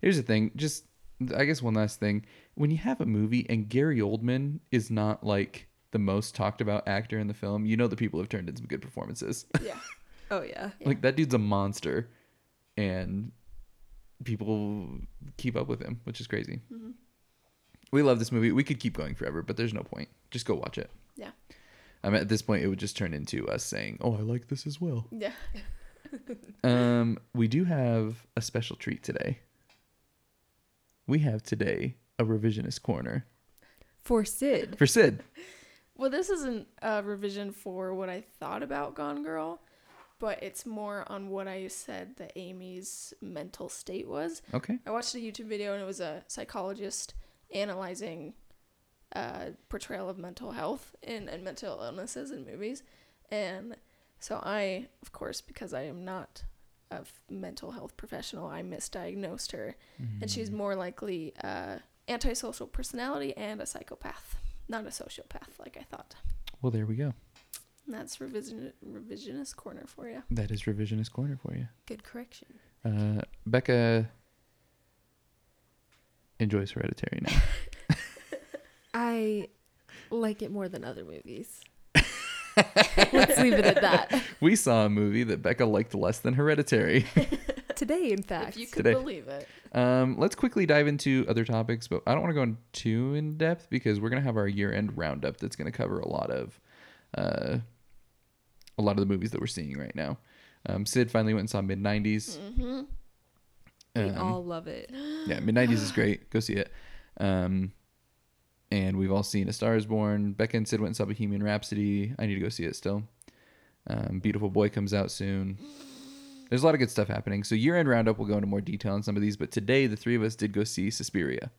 Here's the thing, just I guess one last thing. When you have a movie and Gary Oldman is not like the most talked about actor in the film, you know the people have turned in some good performances. Yeah. Oh yeah. like that dude's a monster, and people keep up with him, which is crazy. Mhm. We love this movie. We could keep going forever, but there's no point. Just go watch it. Yeah. I mean, at this point, it would just turn into us saying, "Oh, I like this as well." Yeah. Um, we do have a special treat today. We have today a revisionist corner For Sid. for Sid. Well, this isn't a revision for what I thought about Gone Girl, but it's more on what I said that Amy's mental state was. Okay. I watched a YouTube video and it was a psychologist analyzing uh, portrayal of mental health and, and mental illnesses in movies. And so I, of course, because I am not a f- mental health professional, I misdiagnosed her. And she's more likely uh, antisocial personality and a psychopath, not a sociopath like I thought. Well, there we go. That's revision revisionist corner for you. That is revisionist corner for you. Good correction. Uh, Becca enjoys Hereditary now. I like it more than other movies. Let's leave it at that. we saw a movie that Becca liked less than Hereditary. Today, in fact. If you could Today. believe it. Um, let's quickly dive into other topics, but I don't want to go in too in depth because we're gonna have our year-end roundup that's gonna cover a lot of, uh, a lot of the movies that we're seeing right now. Um, Sid finally went and saw Mid '90s. Mm-hmm. we Um, all love it. yeah, Mid '90s is great. Go see it. Um, and we've all seen A Star Is Born. Becca and Sid went and saw Bohemian Rhapsody. I need to go see it still. Um, Beautiful Boy comes out soon. There's a lot of good stuff happening. So year-end roundup, we'll go into more detail on some of these. But today, the three of us did go see Suspiria.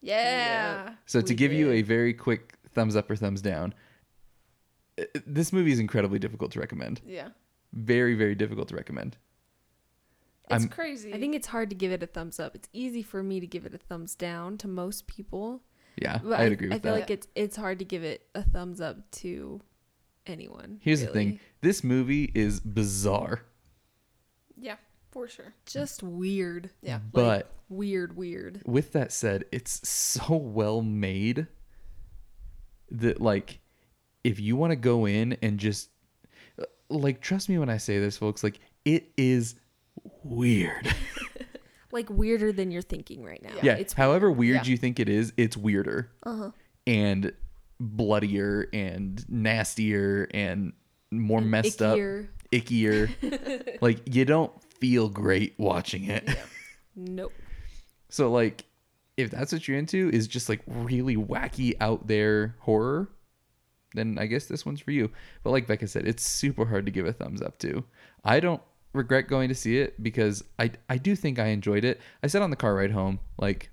Yeah. So to We give you a very quick thumbs up or thumbs down, uh, this movie is incredibly difficult to recommend. Yeah. Very, very difficult to recommend. It's I'm- crazy. I think it's hard to give it a thumbs up. It's easy for me to give it a thumbs down to most people. Yeah, But I'd I, agree with I feel like it's it's hard to give it a thumbs up to anyone. Here's the thing: this movie is bizarre, Yeah, for sure. Just weird. Yeah. but Weird, weird. with that said, it's so well made that like if you want to go in and just like trust me when I say this folks like it is weird. Like weirder than you're thinking right now. yeah. It's however weird Yeah. you think it is, it's weirder Uh-huh. and bloodier and nastier and more messed up, ickier. ickier. like you don't feel great watching it. Nope. So like if that's what you're into is just like really wacky out there horror, then I guess this one's for you. But like Becca said, it's super hard to give a thumbs up to. I don't regret going to see it because I I do think I enjoyed it. I said on the car ride home like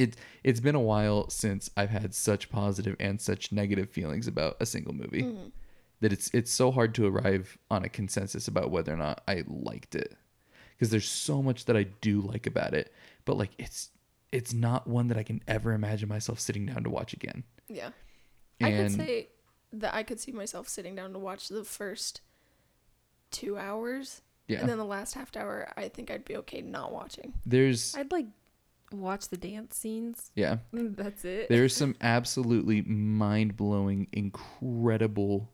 it it's been a while since I've had such positive and such negative feelings about a single movie. Mm-hmm. That it's it's so hard to arrive on a consensus about whether or not I liked it because there's so much that I do like about it, but like it's it's not one that I can ever imagine myself sitting down to watch again. Yeah. I could say that I could see myself sitting down to watch the first two hours. Yeah. And then the last half hour, I think I'd be okay not watching. There's I'd like watch the dance scenes. yeah, That's it. there's some absolutely mind-blowing incredible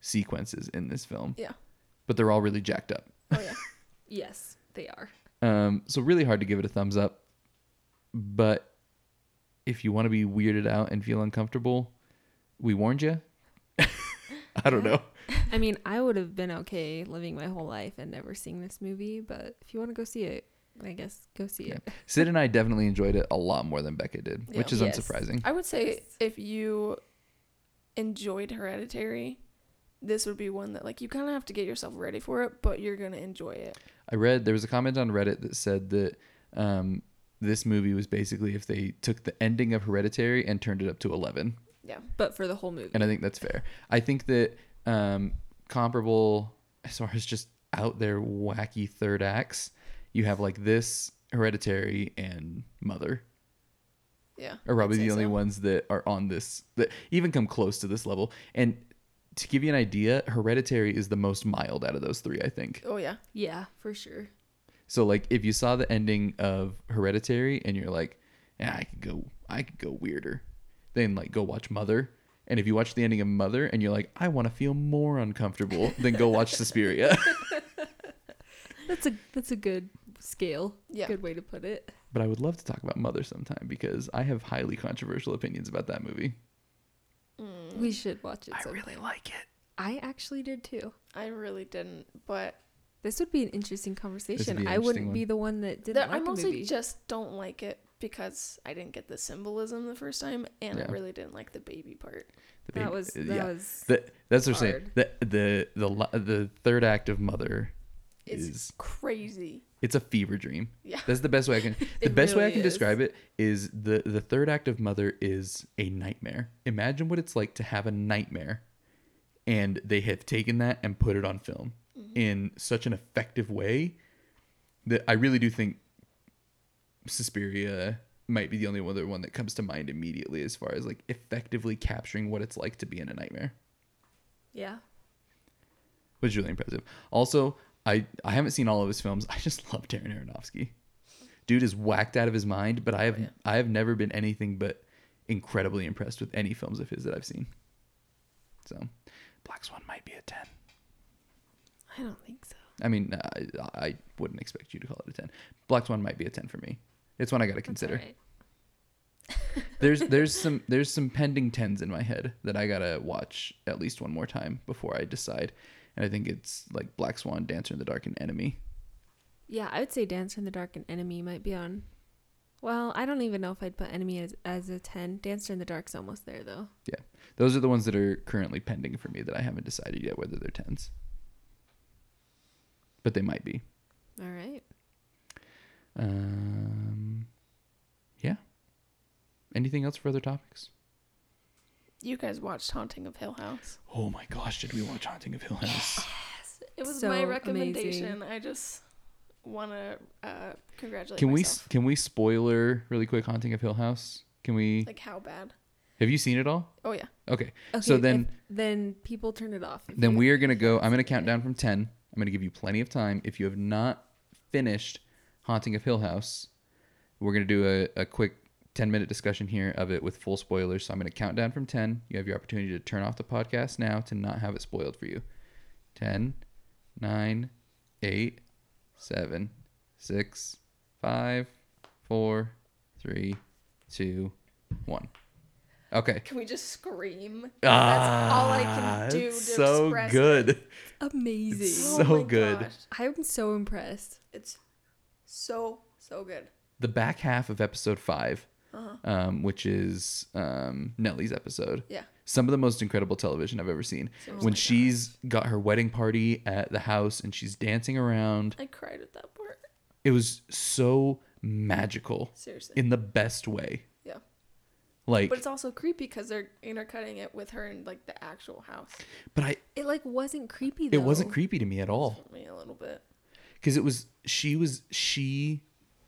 sequences in this film. Yeah. But they're all really jacked up. Oh yeah. yes, they are. Um so really hard to give it a thumbs up. But if you want to be weirded out and feel uncomfortable, we warned you. I don't know. I mean, I would have been okay living my whole life and never seeing this movie, but if you want to go see it, I guess go see it. Sid and I definitely enjoyed it a lot more than Becca did, which is Yes. unsurprising. I would say if you enjoyed Hereditary, this would be one that like you kind of have to get yourself ready for it, but you're gonna enjoy it. I read there was a comment on Reddit that said that um, this movie was basically if they took the ending of Hereditary and turned it up to 11. Yeah. But for the whole movie. And I think that's fair. I think that um, comparable as far as just out there wacky third acts, you have like this Hereditary and Mother Yeah. are probably the only so. ones that are on this that even come close to this level. And to give you an idea, Hereditary is the most mild out of those three, I think. Oh yeah. yeah, for sure. So like if you saw the ending of Hereditary and you're like, yeah, I could go I could go weirder, then like go watch Mother. And if you watch the ending of Mother and you're like, I want to feel more uncomfortable, then go watch Suspiria. That's a that's a good scale. Yeah. Good way to put it. but I would love to talk about Mother sometime because I have highly controversial opinions about that movie. We should watch it I sometime. really like it. I actually did too. I really didn't, but This would be an interesting conversation. be an I interesting wouldn't one. be the one that didn't that like I the mostly movie. just don't like it because I didn't get the symbolism the first time, and Yeah. I really didn't like the baby part. The that was that uh, yeah. was The- that's what I'm saying. The the the the third act of Mother It's is crazy. It's a fever dream. Yeah. That's the best way I can. The best way I can is. describe it is the the third act of Mother is a nightmare. Imagine what it's like to have a nightmare, and they have taken that and put it on film Mm-hmm. in such an effective way that I really do think Suspiria might be the only other one that comes to mind immediately as far as like effectively capturing what it's like to be in a nightmare yeah. is really impressive. Also, I I haven't seen all of his films. I just love Darren Aronofsky. Dude is whacked out of his mind, but I have Oh, yeah. I have never been anything but incredibly impressed with any films of his that I've seen. So, Black Swan might be a ten. I don't think so. I mean, I, I wouldn't expect you to call it a ten. Black Swan might be a ten for me. It's one I got to consider. There's there's some there's some pending tens in my head that I gotta watch at least one more time before I decide. And I think it's like Black Swan, Dancer in the Dark, and Enemy. Yeah, I would say Dancer in the Dark and Enemy might be on. Well, I don't even know if I'd put Enemy as, as a 10. Dancer in the Dark's almost there, though. Yeah. Those are the ones that are currently pending for me that I haven't decided yet whether they're tens. But they might be. All right. Um, yeah. Anything else for other topics? You guys watched Haunting of Hill House. Oh my gosh, did we watch Haunting of Hill House? Yes, it was So my amazing. recommendation. I just want to uh, congratulate can we can we spoiler really quick Haunting of Hill House? Can we? like how bad? Have you seen it all? Oh yeah. Okay. Okay. So then- if- then people turn it off. Then we are going to go. I'm going to count down from 10. I'm going to give you plenty of time. If you have not finished Haunting of Hill House, we're going to do a, a quick 10 minute discussion here of it with full spoilers. So I'm going to count down from 10. You have your opportunity to turn off the podcast now to not have it spoiled for you. 10, nine, eight, seven, six, five, four, three, two, one. Okay. Can we just scream? Ah, That's all I can do to so express good. it. Amazing. It's Oh so my good. gosh. I'm so impressed. It's so so good. The back half of episode 5 Uh-huh. um, which is um, Nellie's episode. Yeah. Some of the most incredible television I've ever seen. When my she's got her wedding party at the house and she's dancing around, I cried at that part. it was so magical Seriously. in the best way. yeah. Like, But it's also creepy because they're intercutting it with her in like the actual house. but I, It like wasn't creepy though. it wasn't creepy to me at all. Me a little bit. because it was she was she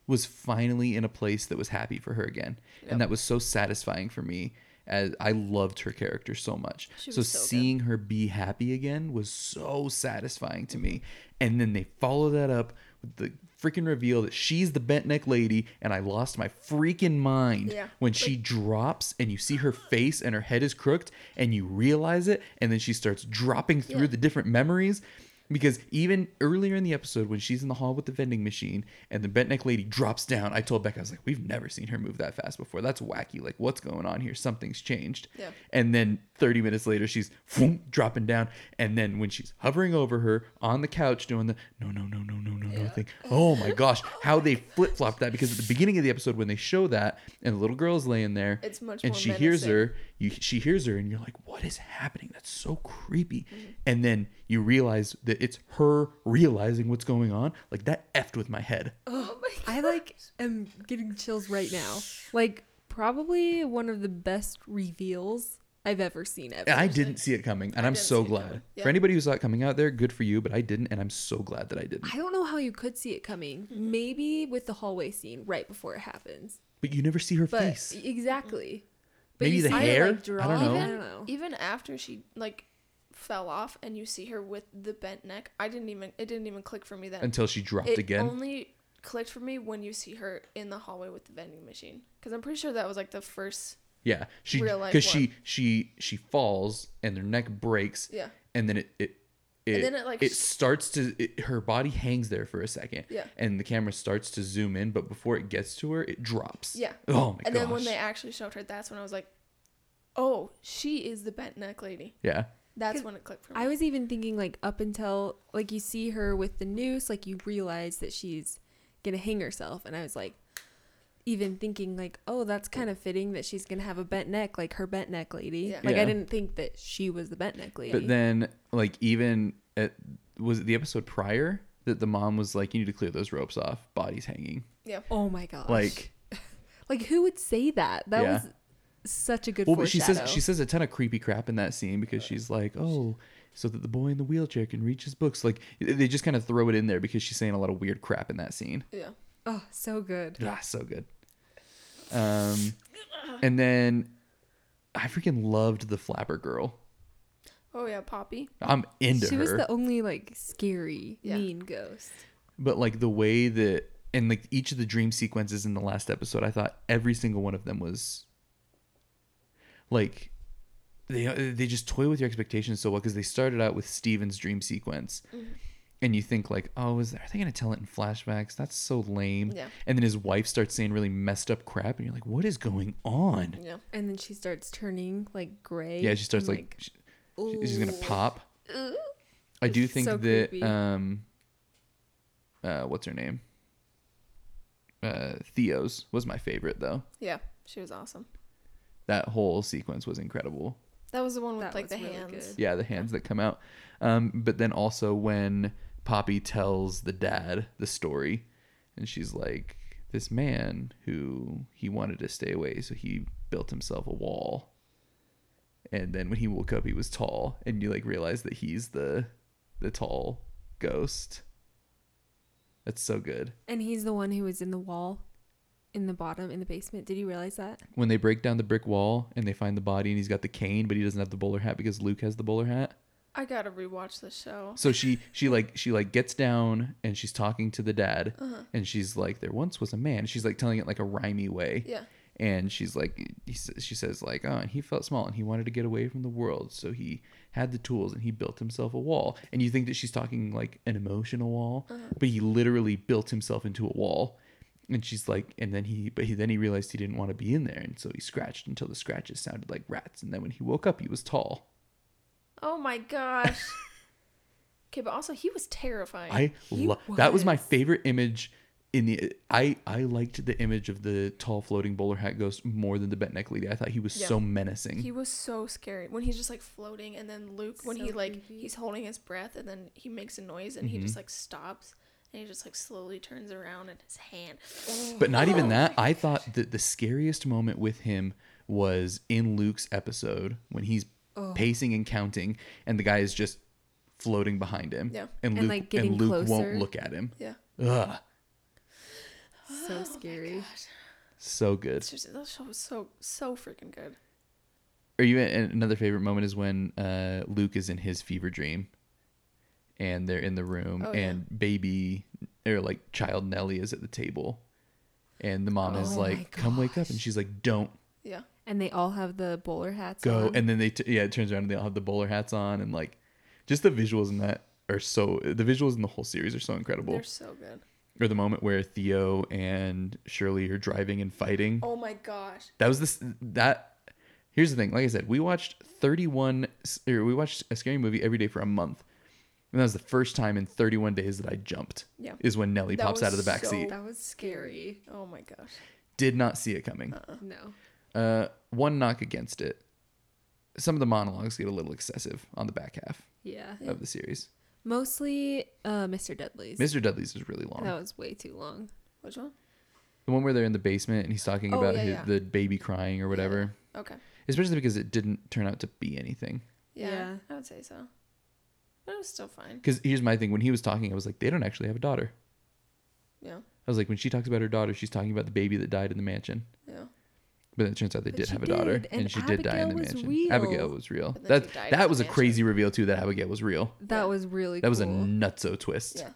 was finally in a place that was happy for her again Yep. and that was so satisfying for me as i loved her character so much so, so good. seeing her be happy again was so satisfying to me and then they follow that up with the freaking reveal that she's the bent neck lady and i lost my freaking mind Yeah. when she drops and you see her face and her head is crooked and you realize it and then she starts dropping through Yeah. the different memories because even earlier in the episode when she's in the hall with the vending machine and the bent neck lady drops down i told becca i was like we've never seen her move that fast before. That's wacky. Like what's going on here? Something's changed. Yeah. and then 30 minutes later she's boom, dropping down. And then when she's hovering over her on the couch doing the no no no no no no no thing. Oh my gosh how they flip flop that because at the beginning of the episode when they show that and the little girl's laying there It's much and more she hears her you she hears her and you're like what is happening? That's so creepy. Mm-hmm. and then you realize that it's her realizing what's going on. Like that effed with my head. Oh my I like am getting chills right now. Like probably one of the best reveals I've ever seen ever. and i didn't see it coming and I i'm didn't so see it glad coming. for anybody who saw it coming out there good for you but i didn't and i'm so glad that i didn't I don't know how you could see it coming. Mm-hmm. Maybe with the hallway scene right before it happens. but you never see her But face exactly. But Maybe you the see it, hair? like, I drop. don't know. I even don't know. even after she like fell off and you see her with the bent neck, I didn't even it didn't even click for me then. until she dropped it again only clicked for me when you see her in the hallway with the vending machine because I'm pretty sure that was like the first. Yeah she real life because she she she falls and their neck breaks Yeah. and then it it it, then it, like, it starts to it, her body hangs there for a second Yeah. and the camera starts to zoom in but before it gets to her it drops Yeah. oh my and gosh then when they actually showed her, that's when I was like, oh, she is the bent neck lady. yeah that's when it clicked for me. I was even thinking like up until like you see her with the noose, like you realize that she's gonna hang herself, and I was like, even thinking like, oh, that's kind of fitting that she's gonna have a bent neck, like her bent neck lady. Yeah. Like Yeah. I didn't think that she was the bent neck lady. but then like even at, was it the episode prior that the mom was like you need to clear those ropes off bodies hanging yeah. oh my gosh, like like who would say that? That Yeah. was such a good. well but she says she says a ton of creepy crap in that scene because she's like oh so that the boy in the wheelchair can reach his books like they just kind of throw it in there because she's saying a lot of weird crap in that scene Yeah. oh, so good. Yeah, so good. Um, and then I freaking loved the flapper girl. Oh yeah, Poppy. I'm into She her, was the only like scary, Yeah. mean ghost. but like the way that and like each of the dream sequences in the last episode, I thought every single one of them was like they they just toy with your expectations so well because they started out with Steven's dream sequence. And you think like, oh, is there, are they gonna tell it in flashbacks? That's so lame. Yeah. And then his wife starts saying really messed up crap, and you're like, what is going on? Yeah. And then she starts turning like gray. Yeah, she starts and, like, she- she's gonna pop. ooh. pop. I do think So that creepy. um, uh, what's her name? Uh, Theo's was my favorite though. Yeah. She was awesome. That whole sequence was incredible. That was the one with That like the really hands. good. Yeah, the hands that come out. Um, but then also when Poppy tells the dad the story, and she's like, "This man who he wanted to stay away, so he built himself a wall." And then when he woke up, he was tall, and you like realize that he's the the tall ghost. That's so good. And he's the one who was in the wall, in the bottom, in the basement. Did you realize that? When they break down the brick wall and they find the body, and he's got the cane, but he doesn't have the bowler hat because Luke has the bowler hat. I gotta rewatch the show. So she she like she like gets down and she's talking to the dad Uh-huh. and she's like there once was a man. She's like telling it like a rhymey way. Yeah. and she's like he, she says like oh and he felt small and he wanted to get away from the world so he had the tools and he built himself a wall and you think that she's talking like an emotional wall but he literally built himself into a wall and she's like and then he but he then he realized he didn't want to be in there and so he scratched until the scratches sounded like rats and then when he woke up he was tall Oh my gosh. okay, but also he was terrifying. I He love that was my favorite image in the I I liked the image of the tall floating bowler hat ghost more than the bent neck lady. I thought he was Yeah. so menacing. he was so scary when he's just like floating, and then Luke when he So like creepy. he's holding his breath, and then he makes a noise, and he Mm-hmm. just like stops, and he just like slowly turns around, and his hand. But not even that. I thought that the scariest moment with him was in Luke's episode when he's Oh. pacing and counting, and the guy is just floating behind him. Yeah. And And, Luke like, and Luke closer. won't look at him. Yeah. Ugh, So scary. so good. It's just that show was so so freaking good. Are you and another favorite moment is when uh, Luke is in his fever dream, and they're in the room, Oh, yeah. and baby or like child Nellie is at the table, and the mom is Oh my like, "Come wake up," and she's like, "Don't Yeah. And they all have the bowler hats go." on. And then they t- yeah, it turns around and they all have the bowler hats on, and like, just the visuals in that are so the visuals in the whole series are so incredible. They're so good. Or the moment where Theo and Shirley are driving and fighting. Oh my gosh. That was this that. Here's the thing. Like I said, we watched 31. Or we watched a scary movie every day for a month, and that was the first time in 31 days that I jumped. Yeah. Is when Nellie That pops out of the back so- seat. that was scary. Oh my gosh. Did not see it coming. Uh-uh. No. Uh, one knock against it. Some of the monologues get a little excessive on the back half Yeah. of the series. Mostly uh, Mr. Dudley's. Mr. Dudley's is really long. That was way too long. Which one? The one where they're in the basement and he's talking Oh, about yeah, his, yeah. the baby crying or whatever. Okay. Especially because it didn't turn out to be anything. Yeah, Yeah. I would say so. But it was still fine. Because here's my thing: when he was talking, I was like, they don't actually have a daughter. Yeah. I was like, when she talks about her daughter, she's talking about the baby that died in the mansion. Yeah. But it turns out they But did have a daughter, did, and, and she did die in the mansion. real. Abigail was real. That she died in that was a mansion. crazy reveal too. That Abigail was real. That Yeah. was really That was a cool. nutso twist. Yeah.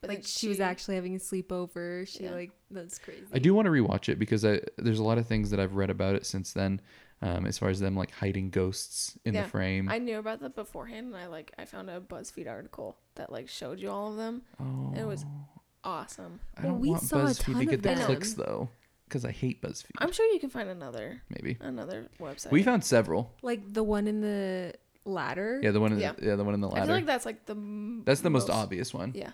But like then she, was actually having a sleepover. She Yeah. like that's crazy. I do want to rewatch it because I there's a lot of things that I've read about it since then, um, as far as them like hiding ghosts in Yeah, the frame. I knew about that beforehand, and I like I found a BuzzFeed article that like showed you all of them. oh, and it was awesome. I Well, don't we want saw a BuzzFeed to get the them. clicks though, because I hate BuzzFeed. I'm sure you can find another Maybe another website. we found several. like the one in the ladder. Yeah, the one in Yeah. the, yeah the one in the ladder. I feel like that's like the m- That's the most obvious one. Yeah.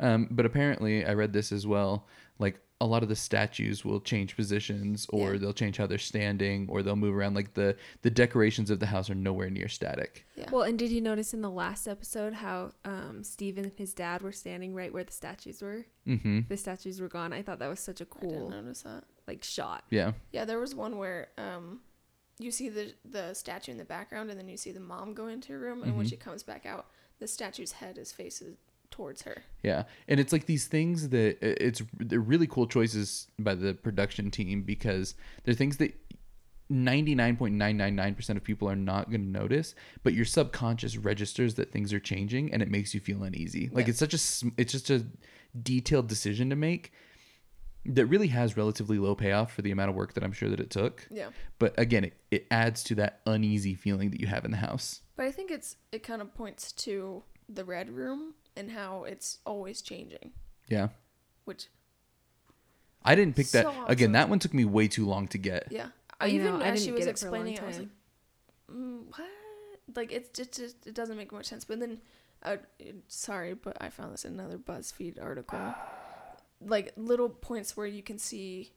Um, but apparently, I read this as well. Like a lot of the statues will change positions, or Yeah. they'll change how they're standing, or they'll move around. Like the the decorations of the house are nowhere near static. Yeah. Well, and did you notice in the last episode how um Steven and his dad were standing right where the statues were? Mm-hmm. The statues were gone. I thought that was such a I didn't cool notice that. like shot. Yeah. Yeah, there was one where um you see the the statue in the background and then you see the mom go into her room and when Mhm. she comes back out, the statue's head is faces towards her. Yeah, and it's like these things that it's they're really cool choices by the production team because they're things that 99.999% of people are not going to notice, but your subconscious registers that things are changing and it makes you feel uneasy. Like Yeah. it's such a it's just a detailed decision to make that really has relatively low payoff for the amount of work that I'm sure that it took. Yeah. But again, it, it adds to that uneasy feeling that you have in the house. But I think it's it kind of points to the red room and how it's always changing, Yeah. which I didn't pick that. So Again, that one took me way too long to get. yeah. I Even know, I as she didn't was get it for a explaining, I was like, mm, what? Like it's just, just it doesn't make much sense. But then, uh, sorry, but I found this in another BuzzFeed article. like little points where you can see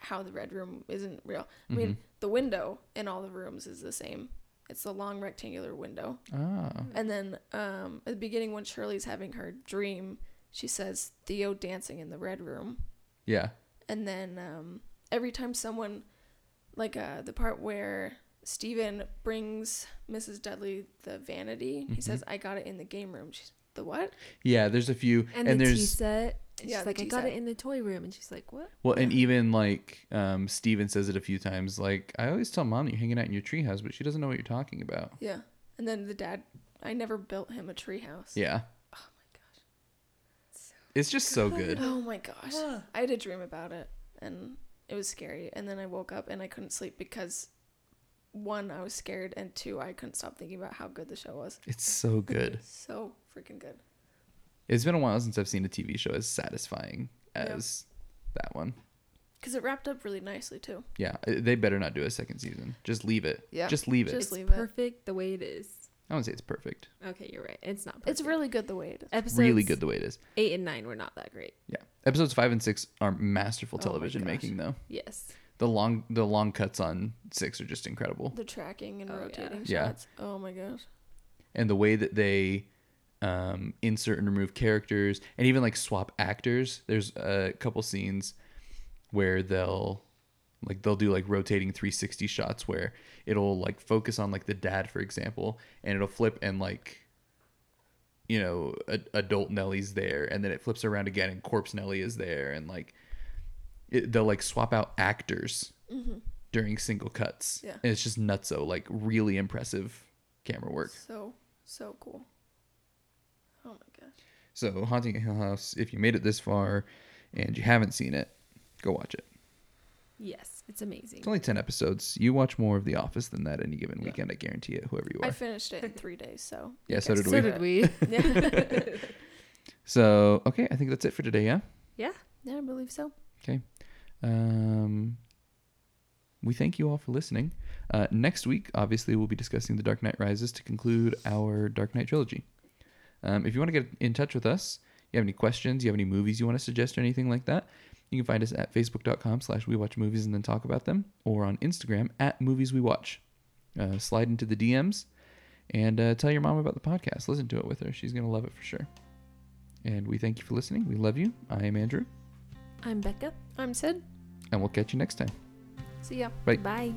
how the red room isn't real. I mean, the window in all the rooms is the same. It's the long rectangular window. Ah. And then um, at the beginning, when Shirley's having her dream, she says Theo dancing in the red room. Yeah. And then um, every time someone, like uh, the part where Steven brings Mrs. Dudley the vanity, he says, I got it in the game room. She's, the what? Yeah, there's a few And, and, the tea there's set. And Yeah, she's like, I got set. it in the toy room, and she's like, what? well and even like um Steven says it a few times like I always tell mom that you're hanging out in your treehouse but she doesn't know what you're talking about. Yeah. And then the dad, I never built him a treehouse. Yeah. Oh my gosh. It's just so good. Oh my gosh. I had a dream about it and it was scary. And then I woke up and I couldn't sleep because one, I was scared, and two, I couldn't stop thinking about how good the show was. It's so good. So freaking good. It's been a while since I've seen a TV show as satisfying Yeah. as that one. Because it wrapped up really nicely too. Yeah, uh, they better not do a second season. Just leave it. Yeah. Just leave it. Just it's leave it. perfect the way it is. I wouldn't say it's perfect. Okay, you're right. It's not. Perfect. It's really good the way it is. episodes really good the way it is. Eight and nine were not that great. Yeah. Episodes five and six are masterful Oh television making though. Yes. The long the long cuts on six are just incredible. The tracking and Oh, yeah. rotating Yeah. shots. Oh my gosh. And the way that they um, insert and remove characters and even like swap actors. There's a couple scenes where they'll like they'll do like rotating 360 shots where it'll like focus on like the dad for example and it'll flip and like you know a, adult Nellie's there and then it flips around again and corpse Nellie is there and like it, they'll like swap out actors during single cuts Yeah. and it's just nutso like really impressive camera work So so cool. My gosh. so Haunting of Hill House if you made it this far and you haven't seen it go watch it Yes, it's amazing. It's only 10 episodes. You watch more of The Office than that any given Yeah. weekend, I guarantee it, whoever you are. I finished it in three days, so Yeah, so guys did so we. did we. Yeah. So, okay, I think that's it for today, yeah? yeah. yeah, I believe so. Okay. Um, we thank you all for listening. Uh, next week, obviously, we'll be discussing The Dark Knight Rises to conclude our Dark Knight trilogy. Um, if you want to get in touch with us, you have any questions, you have any movies you want to suggest or anything like that, you can find us at facebook.com slash we watch movies and then talk about them, or on Instagram at movies we watch. Uh, slide into the DMs and uh, tell your mom about the podcast. Listen to it with her. She's going to love it for sure. And we thank you for listening. We love you. I am Andrew, I'm Becca. I'm Sid. and we'll catch you next time. See ya. Bye. Bye.